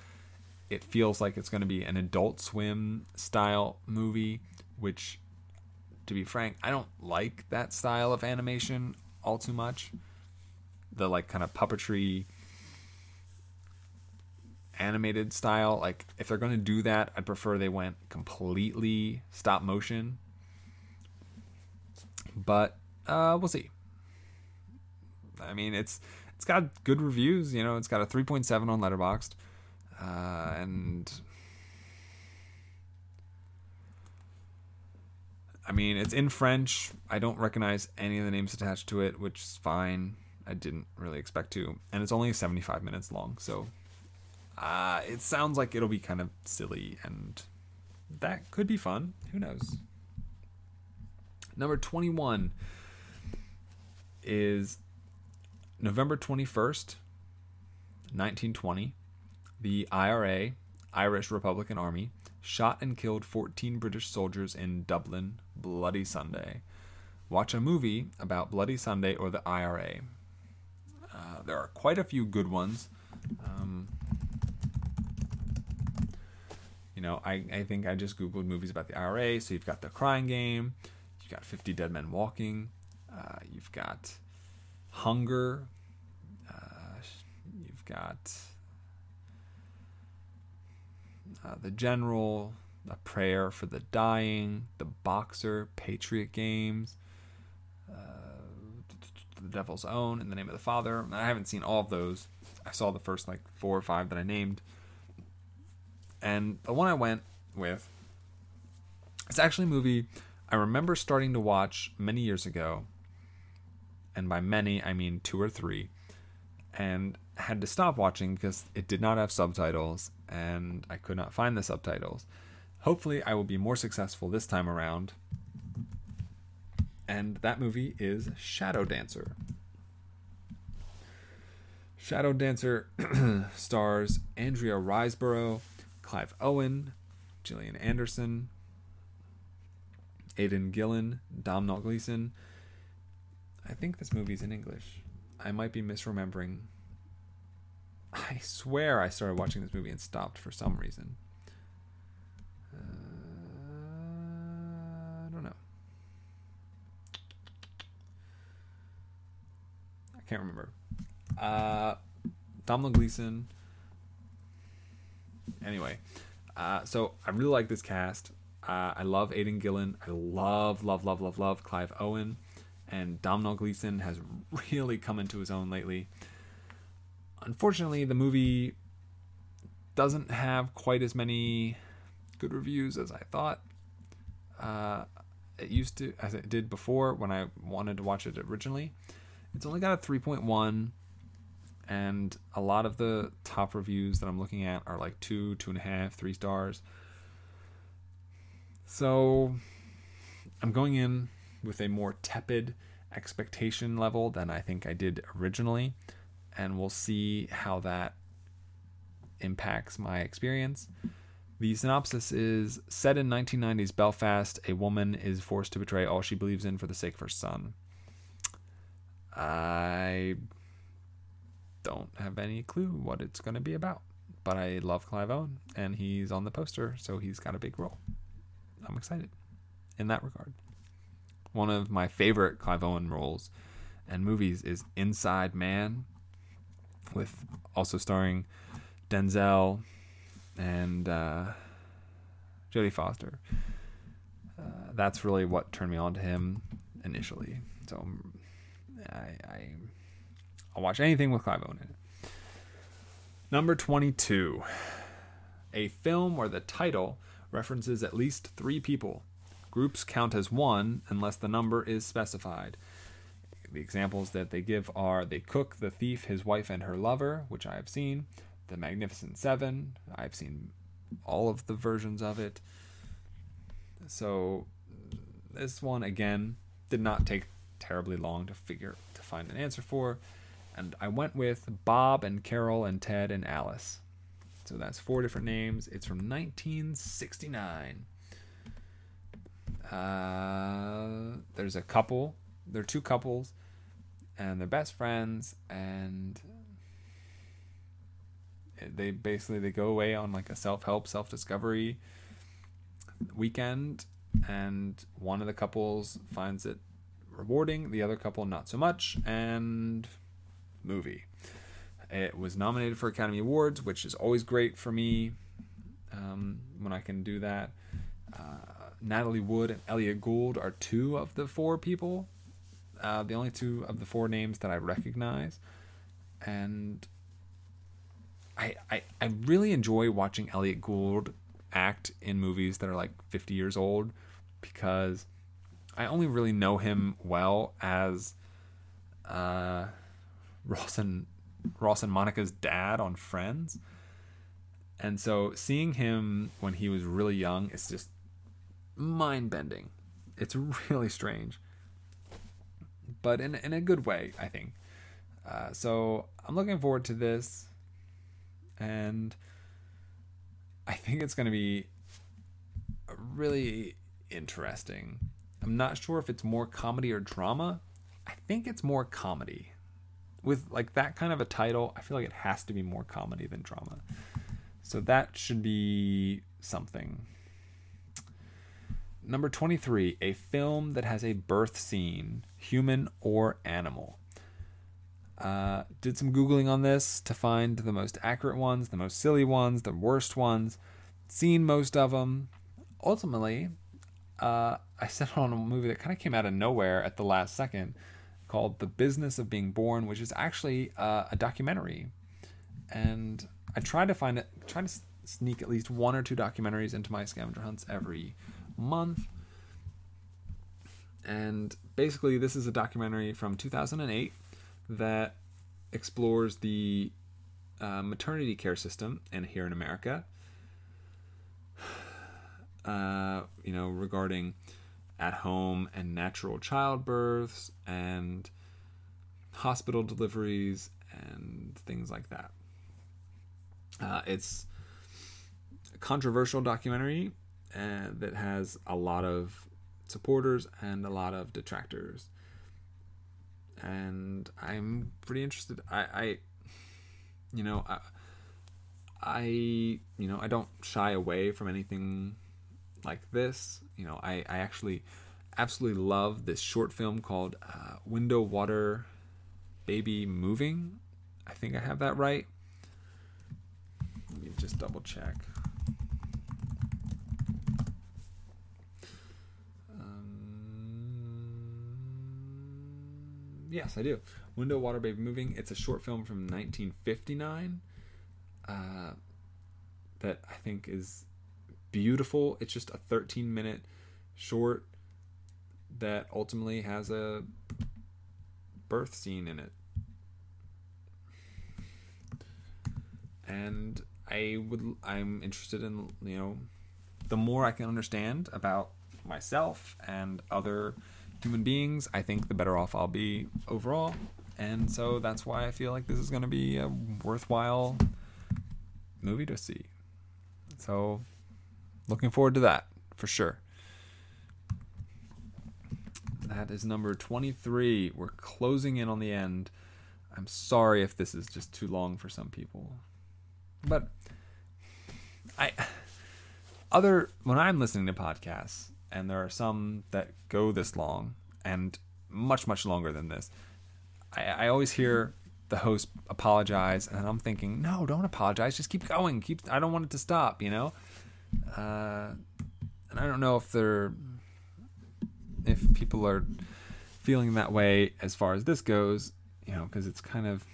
it feels like it's going to be an adult swim style movie, which, to be frank, I don't like that style of animation all too much. The like kind of puppetry animated style. Like, if they're going to do that, I'd prefer they went completely stop motion. But uh, we'll see. I mean, it's it's got good reviews. You know, it's got a 3.7 on Letterboxd, uh, and I mean, it's in French. I don't recognize any of the names attached to it, which is fine. I didn't really expect to, and it's only 75 minutes long, so uh, it sounds like it'll be kind of silly, and that could be fun. Who knows? Number 21 is November 21st, 1920. The IRA, Irish Republican Army, shot and killed 14 British soldiers in Dublin, Bloody Sunday. Watch a movie about Bloody Sunday or the IRA. Uh, there are quite a few good ones. Um, you know, I, I think I just Googled movies about the IRA. So you've got The Crying Game, you've got 50 Dead Men Walking, uh, you've got Hunger, uh, you've got uh, The General, A Prayer for the Dying, The Boxer, Patriot Games, uh, The Devil's Own, In the Name of the Father. I haven't seen all of those. I saw the first like four or five that I named. And the one I went with, it's actually a movie I remember starting to watch many years ago. And by many, I mean two or three. And had to stop watching because it did not have subtitles and I could not find the subtitles. Hopefully, I will be more successful this time around. And that movie is Shadow Dancer. Shadow Dancer stars Andrea Riseborough, Clive Owen, Gillian Anderson, Aidan Gillen, Domhnall Gleeson. I think this movie's in English. I might be misremembering. I swear I started watching this movie and stopped for some reason. Uh, I don't know. I can't remember. Uh, Domhnall Gleeson. Anyway, uh, so I really like this cast. Uh, I love Aidan Gillen. I love, love, love, love, love Clive Owen. And Domhnall Gleeson has really come into his own lately. Unfortunately, the movie doesn't have quite as many good reviews as I thought. Uh, it used to, as it did before when I wanted to watch it originally. It's only got a 3.1, and a lot of the top reviews that I'm looking at are like two, two and a half, three stars. So I'm going in with a more tepid expectation level than I think I did originally, and we'll see how that impacts my experience. The synopsis is set in 1990s Belfast, a woman is forced to betray all she believes in for the sake of her son. I don't have any clue what it's going to be about, but I love Clive Owen, and he's on the poster, so he's got a big role. I'm excited in that regard. One of my favorite Clive Owen roles and movies is Inside Man, with also starring Denzel and uh, Jodie Foster. Uh, that's really what turned me on to him initially. So I, I I'll watch anything with Clive Owen in it. Number 22. A film where the title references at least three people. Groups count as one unless the number is specified. The examples that they give are The Cook, The Thief, His Wife, and Her Lover, which I have seen. The Magnificent Seven, I've seen all of the versions of it. So this one, again, did not take terribly long to figure to find an answer for. And I went with Bob and Carol and Ted and Alice. So that's four different names. It's from 1969. Uh, there's a couple. There are two couples, and they're best friends. And they basically they go away on like a self-help self-discovery weekend and one of the couples finds it rewarding the other couple not so much and movie it was nominated for academy awards which is always great for me um, when i can do that uh, natalie wood and elliott gould are two of the four people uh, the only two of the four names that i recognize and I, I I really enjoy watching Elliott Gould act in movies that are like 50 years old because I only really know him well as uh, Ross and Ross and Monica's dad on Friends. And so seeing him when he was really young is just mind bending. It's really strange. But in, in a good way, I think. Uh, so I'm looking forward to this and I think it's going to be really interesting. I'm not sure if it's more comedy or drama. I think it's more comedy. With like that kind of a title, I feel like it has to be more comedy than drama. So that should be something. Number 23, a film that has a birth scene, human or animal. Uh, did some Googling on this to find the most accurate ones, the most silly ones, the worst ones. Seen most of them. Ultimately, uh, I settled on a movie that kind of came out of nowhere at the last second called The Business of Being Born, which is actually uh, a documentary. And I try to find it, try to sneak at least one or two documentaries into my scavenger hunts every month. And basically, this is a documentary from 2008 that explores the uh, maternity care system and here in America. Uh, you know, regarding at home and natural childbirths and hospital deliveries and things like that. Uh, it's a controversial documentary uh, that has a lot of supporters and a lot of detractors and I'm pretty interested. I, I you know, I, I, you know, I don't shy away from anything like this. You know, I, I actually absolutely love this short film called uh, Window Water Baby Moving. I think I have that right. Let me just double check. Yes, I do. Window Water Baby Moving. It's a short film from 1959 uh, that I think is beautiful. It's just a 13 minute short that ultimately has a birth scene in it. And I would I'm interested in, you know, the more I can understand about myself and other human beings, I think the better off I'll be overall. And so that's why I feel like this is going to be a worthwhile movie to see. So looking forward to that for sure. That is number 23. We're closing in on the end. I'm sorry if this is just too long for some people. But I other when I'm listening to podcasts, and there are some that go this long and much much longer than this. I, I always hear the host apologize, and I'm thinking, no, don't apologize. Just keep going. Keep. I don't want it to stop. You know. Uh, and I don't know if they're if people are feeling that way as far as this goes. You know, because it's kind of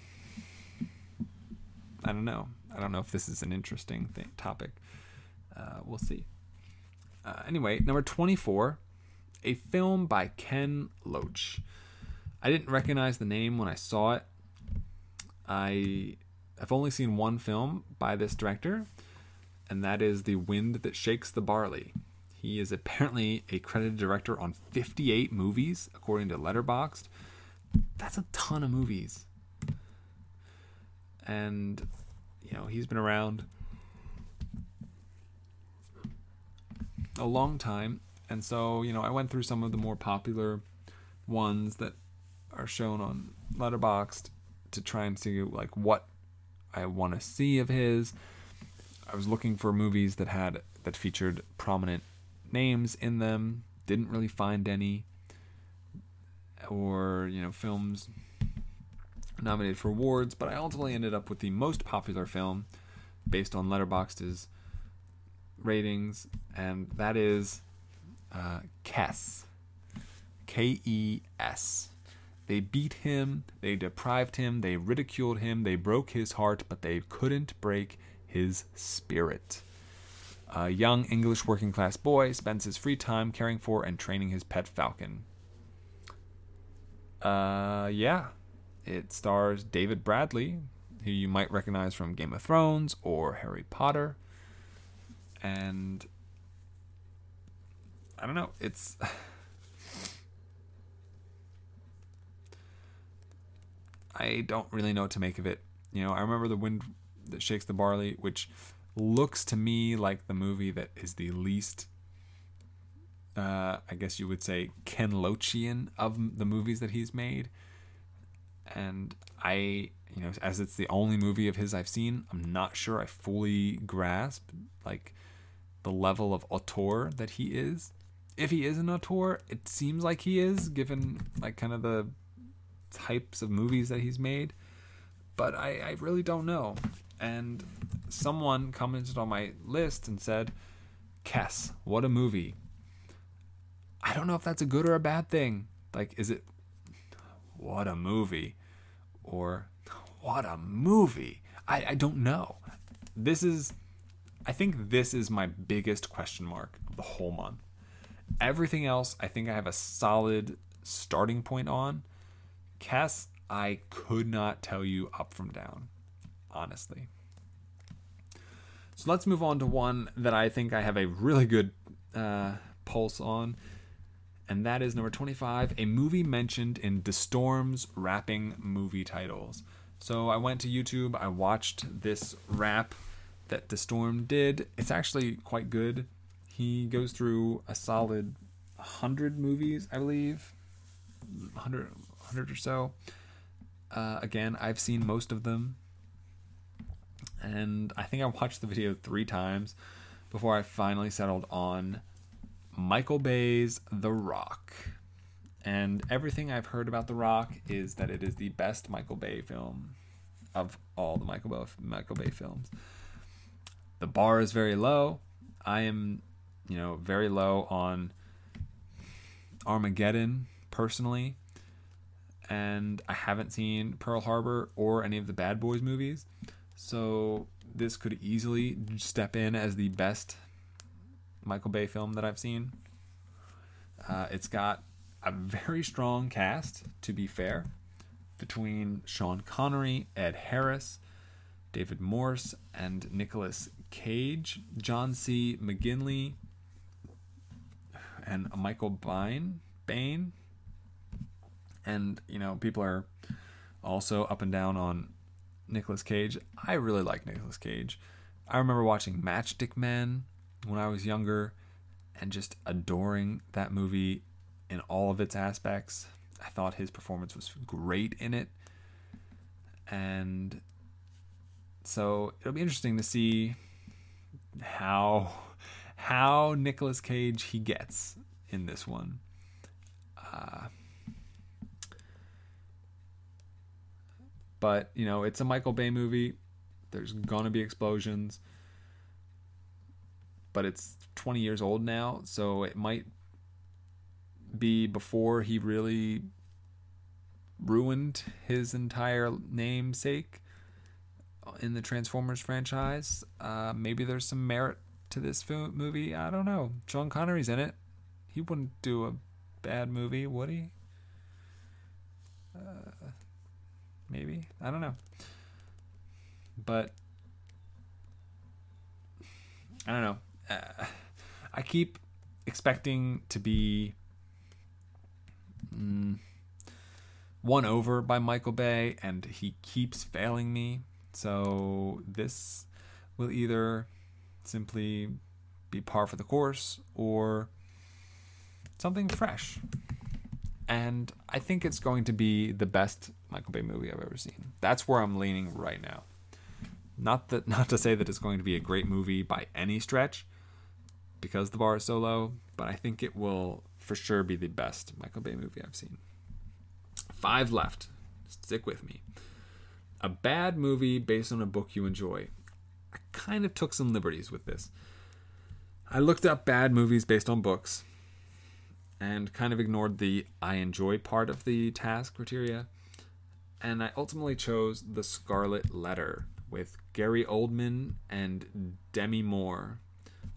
I don't know. I don't know if this is an interesting thing, topic. Uh, we'll see. Uh, anyway, number 24, a film by Ken Loach. I didn't recognize the name when I saw it. I have only seen one film by this director, and that is The Wind That Shakes the Barley. He is apparently a credited director on 58 movies, according to Letterboxd. That's a ton of movies. And, you know, he's been around a long time. And so, you know, I went through some of the more popular ones that are shown on Letterboxd to try and see like what I want to see of his. I was looking for movies that had that featured prominent names in them. Didn't really find any. Or you know films nominated for awards, but I ultimately ended up with the most popular film based on Letterboxd's ratings, and that is uh, Kes. K E S. They beat him, they deprived him, they ridiculed him, they broke his heart, but they couldn't break his spirit. A young English working class boy spends his free time caring for and training his pet falcon. Uh, yeah. It stars David Bradley, who you might recognize from Game of Thrones or Harry Potter. And I don't know, it's I don't really know what to make of it. You know, I remember The Wind That Shakes the Barley, which looks to me like the movie that is the least, uh, I guess you would say, Ken Loachian of the movies that he's made. And I, you know, as it's the only movie of his I've seen, I'm not sure I fully grasp like the level of auteur that he is. If he is an auteur, it seems like he is, given like kind of the types of movies that he's made. But I, I really don't know. And someone commented on my list and said, Kes, what a movie. I don't know if that's a good or a bad thing. Like, is it, what a movie? Or, what a movie? I, I don't know. This is, I think this is my biggest question mark of the whole month. Everything else, I think I have a solid starting point on. Kes, I could not tell you up from down, honestly. So let's move on to one that I think I have a really good uh, pulse on, and that is number 25, a movie mentioned in The Storm's rapping movie titles. So I went to YouTube, I watched this rap that The Storm did. It's actually quite good. He goes through a solid 100 movies, I believe. 100, 100 or so. Uh, again, I've seen most of them. And I think I watched the video three times before I finally settled on Michael Bay's The Rock. And everything I've heard about The Rock is that it is the best Michael Bay film of all the Michael Bay, Michael Bay films. The bar is very low. I am, you know, very low on Armageddon personally and I haven't seen Pearl Harbor or any of the Bad Boys movies. So this could easily step in as the best Michael Bay film that I've seen. Uh, it's got a very strong cast, to be fair, between Sean Connery, Ed Harris, David Morse, and Nicolas Cage, John C. McGinley, and Michael Biehn. Bain, and you know people are also up and down on Nicolas Cage. I really like Nicolas Cage. I remember watching Matchstick Men when I was younger and just adoring that movie in all of its aspects. I thought his performance was great in it. And so it'll be interesting to see how how Nicolas Cage he gets in this one. Uh, But, you know, it's a Michael Bay movie. There's to be explosions. But it's 20 years old now, so it might be before he really ruined his entire namesake in the Transformers franchise. Uh, maybe there's some merit to this film, movie. I don't know. Sean Connery's in it. He wouldn't do a bad movie, would he? Uh, maybe I don't know. But I don't know. Uh, I keep expecting to be mm, won over by Michael Bay, and he keeps failing me. So this will either simply be par for the course or something fresh and I think it's going to be the best Michael Bay movie I've ever seen. That's where I'm leaning right now. Not that not to say that it's going to be a great movie by any stretch, because the bar is so low, but I think it will for sure be the best Michael Bay movie I've seen. Five left. Stick with me. A bad movie based on a book you enjoy. I kind of took some liberties with this. I looked up bad movies based on books and kind of ignored the I enjoy part of the task criteria. And I ultimately chose The Scarlet Letter with Gary Oldman and Demi Moore,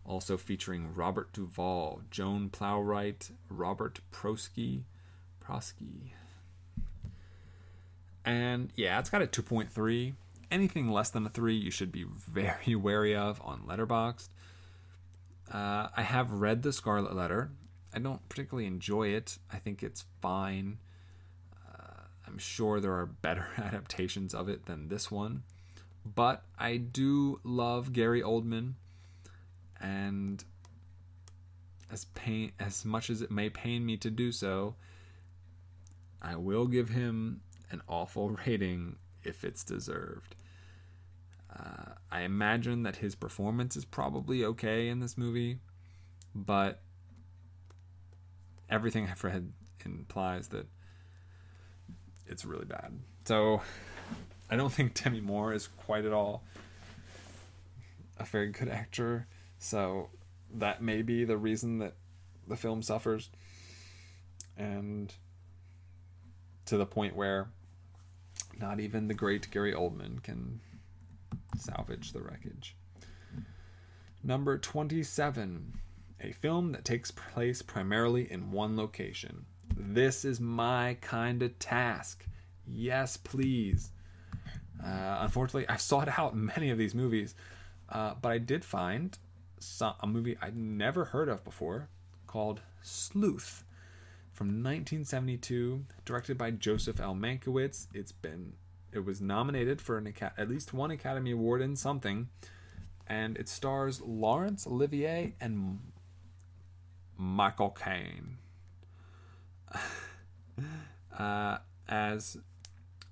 also featuring Robert Duvall, Joan Plowright, Robert Prosky, Prosky. And yeah, it's got a 2.3. Anything less than a 3 you should be very wary of on Letterboxd. Uh, I have read The Scarlet Letter. I don't particularly enjoy it. I think it's fine. Uh, I'm sure there are better adaptations of it than this one. But I do love Gary Oldman. And as pain as much as it may pain me to do so, I will give him an awful rating if it's deserved. Uh, I imagine that his performance is probably okay in this movie, but everything I've read implies that it's really bad. So I don't think Demi Moore is quite at all a very good actor. So that may be the reason that the film suffers. And to the point where not even the great Gary Oldman can salvage the wreckage. Number 27, a film that takes place primarily in one location. This is my kind of task. Yes, please. Uh, unfortunately, I've sought out many of these movies, uh, but I did find some, a movie I'd never heard of before called Sleuth from 1972, directed by Joseph L. Mankiewicz. It's been it was nominated for an at least one Academy Award in something, and it stars Laurence Olivier and Michael Caine. uh, as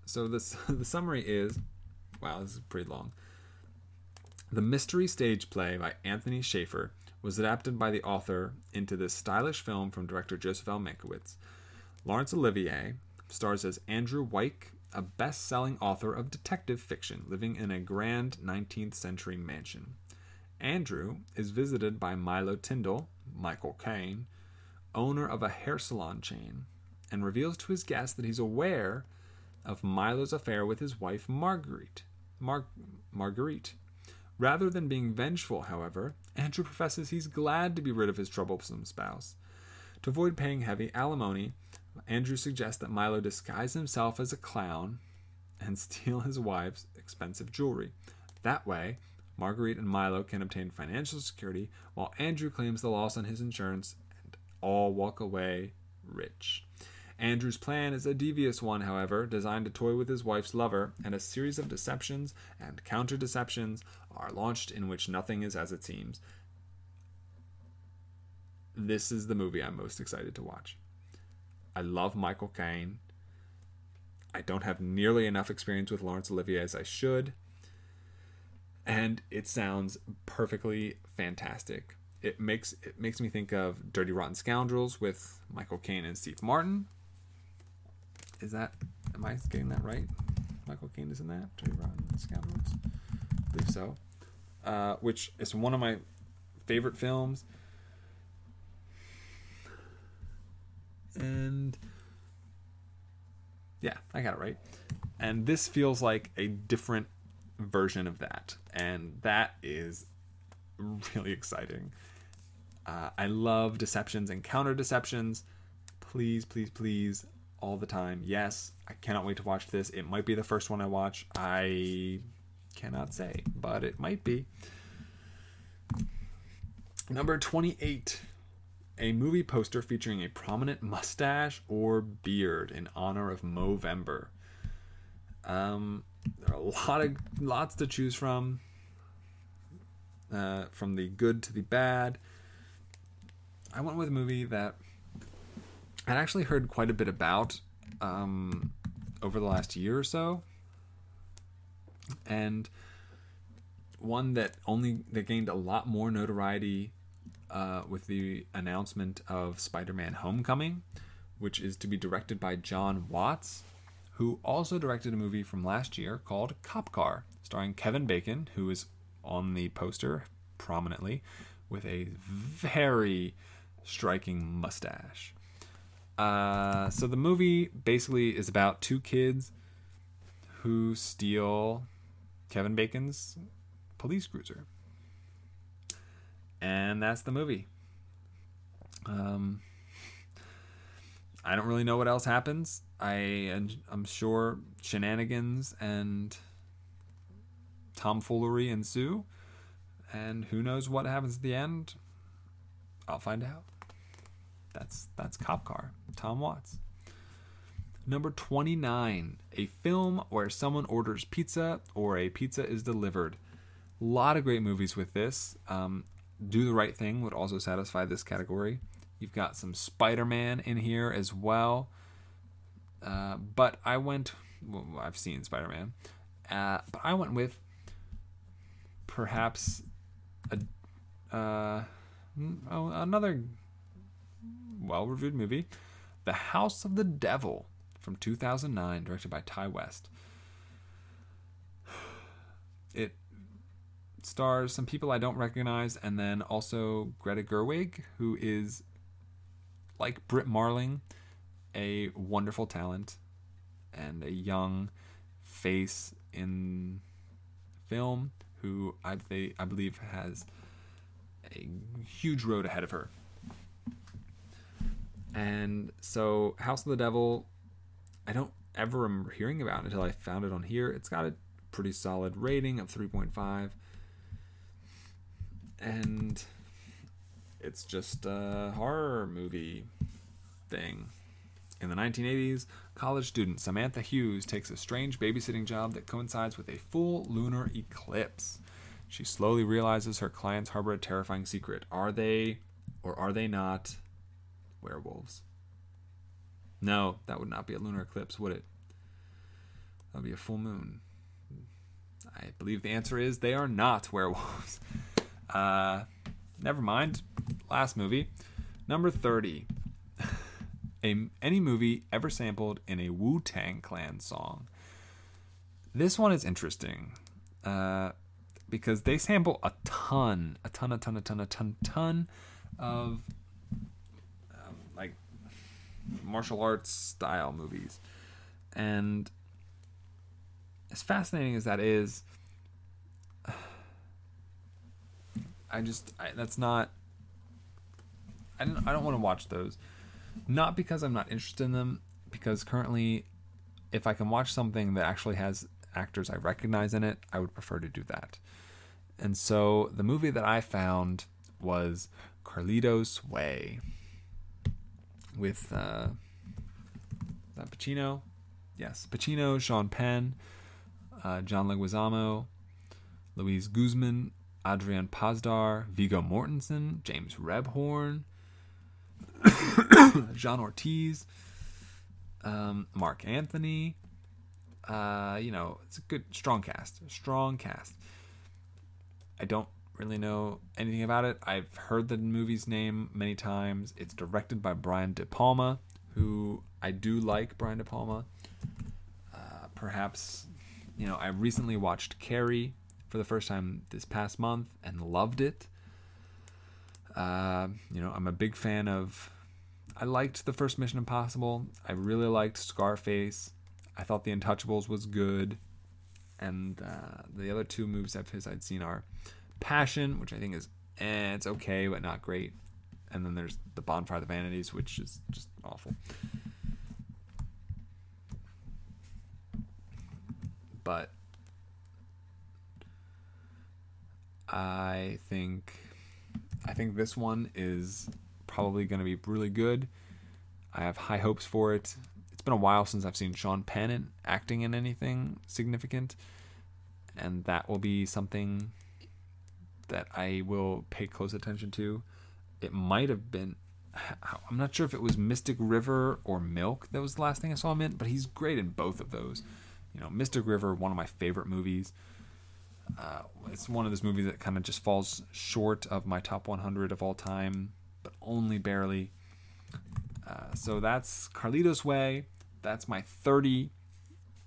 so, this the summary is, wow, this is pretty long. The mystery stage play by Anthony Shaffer was adapted by the author into this stylish film from director Joseph L. Mankiewicz. Laurence Olivier stars as Andrew Wyke, a best selling author of detective fiction living in a grand 19th century mansion. Andrew is visited by Milo Tindle, Michael Caine, owner of a hair salon chain, and reveals to his guest that he's aware of Milo's affair with his wife Marguerite. Mar- Marguerite. Rather than being vengeful, however, Andrew professes he's glad to be rid of his troublesome spouse. To avoid paying heavy alimony, Andrew suggests that Milo disguise himself as a clown and steal his wife's expensive jewelry. That way, Marguerite and Milo can obtain financial security while Andrew claims the loss on his insurance and all walk away rich. Andrew's plan is a devious one, however, designed to toy with his wife's lover, and a series of deceptions and counter deceptions are launched in which nothing is as it seems. This is the movie I'm most excited to watch. I love Michael Caine. I don't have nearly enough experience with Laurence Olivier as I should. And it sounds perfectly fantastic. It makes it makes me think of Dirty Rotten Scoundrels with Michael Caine and Steve Martin. Is that am I getting that right? Michael Caine is in that Dirty Rotten Scoundrels. Believe so. Uh, which is one of my favorite films. and yeah, I got it right. And this feels like a different version of that, and that is really exciting. Uh, I love deceptions and counter deceptions. Please, please, please, all the time. Yes, I cannot wait to watch this. It might be the first one I watch. I cannot say, but it might be. Number 28 a movie poster featuring a prominent mustache or beard in honor of Movember. Um, there are a lot of lots to choose from. Uh, from the good to the bad. I went with a movie that I'd actually heard quite a bit about um, over the last year or so, and one that only that gained a lot more notoriety uh, with the announcement of Spider-Man: Homecoming, which is to be directed by John Watts, who also directed a movie from last year called Cop Car, starring Kevin Bacon, who is on the poster prominently with a very striking mustache. Uh, so the movie basically is about two kids who steal Kevin Bacon's police cruiser. And that's the movie. Um, I don't really know what else happens. I I'm sure shenanigans and tomfoolery ensue, and who knows what happens at the end. I'll find out. That's that's Cop Car, Tom Watts. Number 29, a film where someone orders pizza or a pizza is delivered. A lot of great movies with this. Um, Do the Right Thing would also satisfy this category. You've got some Spider Man in here as well. Uh, but I went, well, I've seen Spider Man, uh, but I went with perhaps a, uh, oh, another well reviewed movie, The House of the Devil from 2009, directed by Ti West. It stars some people I don't recognize, and then also Greta Gerwig, who is like Brit Marling, a wonderful talent and a young face in film who I, I believe has a huge road ahead of her. And so, House of the Devil, I don't ever remember hearing about until I found it on here. It's got a pretty solid rating of 3.5. And it's just a horror movie thing. In the 1980s, college student Samantha Hughes takes a strange babysitting job that coincides with a full lunar eclipse. She slowly realizes her clients harbor a terrifying secret. Are they, or are they not, werewolves? No, that would not be a lunar eclipse, would it? That would be a full moon. I believe the answer is they are not werewolves. Uh, never mind. Last movie. Number 30. a, any movie ever sampled in a Wu Tang Clan song. This one is interesting uh, because they sample a ton, a ton, a ton, a ton, a ton, ton of martial arts style movies. And as fascinating as that is, I just I, that's not. I don't. I don't want to watch those, not because I'm not interested in them. Because currently, if I can watch something that actually has actors I recognize in it, I would prefer to do that. And so the movie that I found was Carlito's Way with uh, that Pacino. Yes, Pacino, Sean Penn, uh, John Leguizamo, Luis Guzman, Adrian Pasdar, Viggo Mortensen, James Rebhorn, John Ortiz, um, Marc Anthony. Uh, you know, it's a good, strong cast. Strong cast. I don't really know anything about it. I've heard the movie's name many times. It's directed by Brian De Palma, who I do like Brian De Palma. Uh, perhaps, you know, I recently watched Carrie for the first time this past month and loved it. Uh, you know, I'm a big fan of. I liked the first Mission Impossible. I really liked Scarface. I thought The Untouchables was good. And uh, the other two movies of his I'd seen are Passion, which I think is, eh, it's okay, but not great. And then there's The Bonfire of the Vanities, which is just awful. But I think I think this one is probably going to be really good. I have high hopes for it. It's been a while since I've seen Sean Penn acting in anything significant, and that will be something that I will pay close attention to. It might have been I'm not sure if it was Mystic River or Milk that was the last thing I saw him in, but he's great in both of those. You know, Mystic River, one of my favorite movies. Uh, it's one of those movies that kind of just falls short of my top 100 of all time, but only barely. Uh, so that's Carlito's Way. That's my 30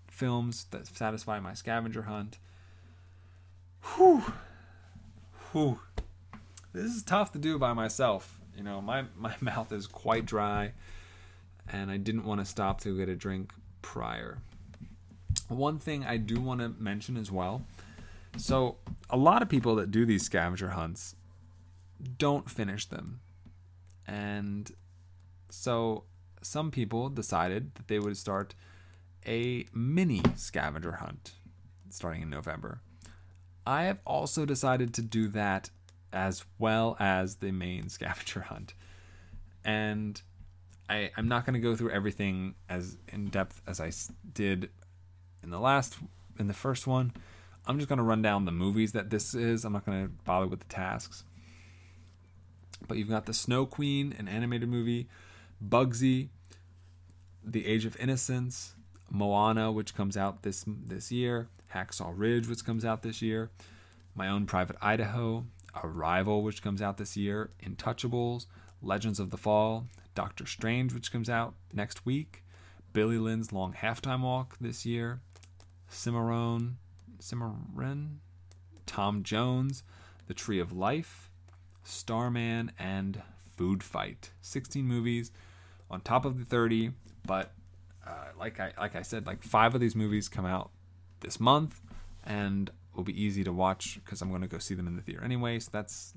films that satisfy my scavenger hunt. Whew. Whew. This is tough to do by myself. You know, my, my mouth is quite dry, and I didn't want to stop to get a drink prior. One thing I do want to mention as well so, a lot of people that do these scavenger hunts don't finish them. And so, some people decided that they would start a mini scavenger hunt starting in November. I have also decided to do that as well as the main scavenger hunt. And I, I'm not going to go through everything as in depth as I did in the last, in the first one. I'm just going to run down the movies that this is. I'm not going to bother with the tasks. But you've got The Snow Queen, an animated movie, Bugsy, The Age of Innocence, Moana, which comes out this this year, Hacksaw Ridge, which comes out this year, My Own Private Idaho, Arrival, which comes out this year, Intouchables, Legends of the Fall, Doctor Strange, which comes out next week, Billy Lynn's Long Halftime Walk this year, Cimarron, Cimarron, Tom Jones, The Tree of Life, Starman, and Food Fight. 16 movies on top of the 30, but uh, like I like I said, like five of these movies come out this month, and will be easy to watch because I'm going to go see them in the theater anyway. So that's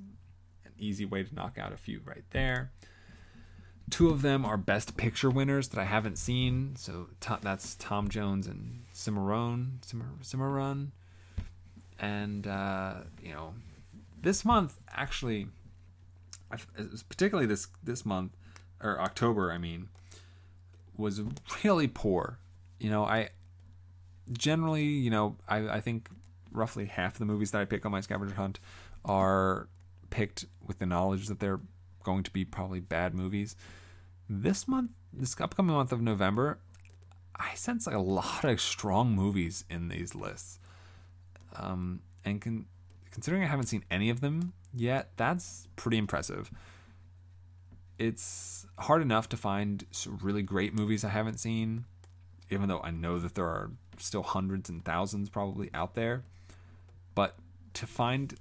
an easy way to knock out a few right there. Two of them are Best Picture winners that I haven't seen. So that's Tom Jones and Cimarron. Cimarron. And, uh, you know, this month, actually, particularly this, this month, or October, I mean, was really poor. You know, I generally, you know, I, I think roughly half the movies that I pick on my scavenger hunt are picked with the knowledge that they're going to be probably bad movies. This month, this upcoming month of November, I sense like a lot of strong movies in these lists. Um, and con- considering I haven't seen any of them yet, that's pretty impressive. It's hard enough to find really great movies I haven't seen, even though I know that there are still hundreds and thousands probably out there. But to find,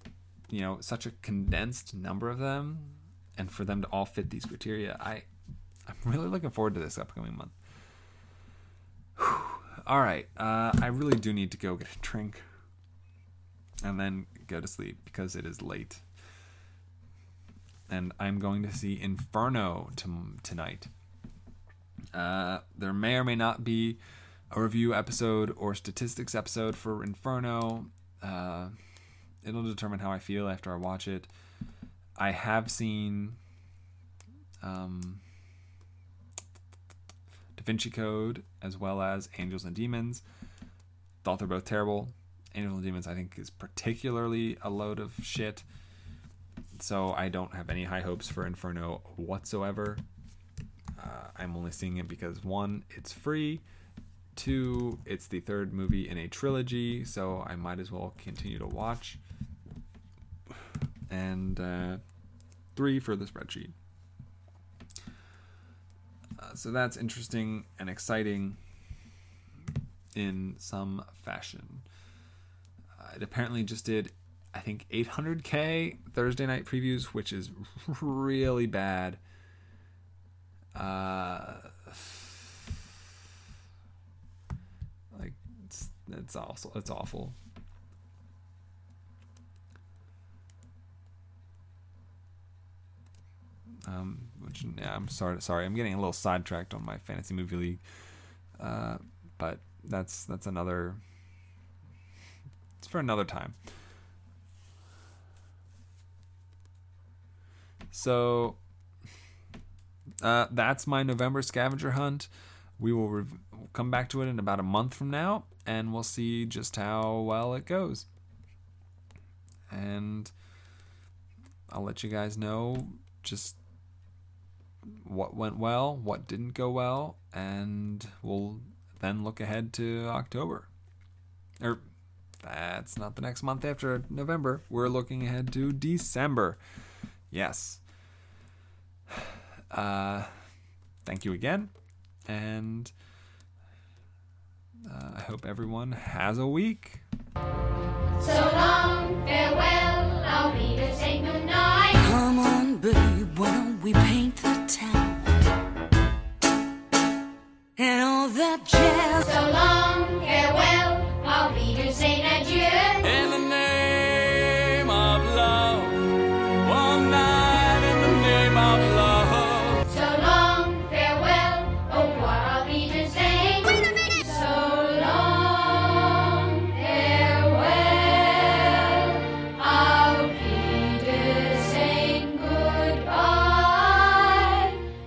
you know, such a condensed number of them and for them to all fit these criteria, I I'm really looking forward to this upcoming month. Whew. All right, uh, I really do need to go get a drink and then go to sleep because it is late. And I'm going to see Inferno t- tonight. Uh, there may or may not be a review episode or statistics episode for Inferno. Uh, it'll determine how I feel after I watch it. I have seen um, Da Vinci Code as well as Angels and Demons. Thought they're both terrible. Angels and Demons, I think, is particularly a load of shit. So I don't have any high hopes for Inferno whatsoever. Uh, I'm only seeing it because one, it's free. Two, it's the third movie in a trilogy, so I might as well continue to watch. And uh, three for the spreadsheet. Uh, so that's interesting and exciting in some fashion. Uh, it apparently just did, I think, 800k Thursday night previews, which is really bad. Uh, like it's, it's awful. It's awful. Um, which yeah, I'm sorry, sorry, I'm getting a little sidetracked on my fantasy movie league, uh, but that's that's another. It's for another time. So uh, that's my November scavenger hunt. We will rev- come back to it in about a month from now, and we'll see just how well it goes. And I'll let you guys know just what went well, what didn't go well, and we'll then look ahead to October. Or that's not the next month after November. We're looking ahead to December. Yes. Uh, thank you again. And uh, I hope everyone has a week. So long, farewell, I'll be to say goodnight. Come on, babe, why don't we paint the town? And all that jazz. So long, farewell, I'll be to say adieu.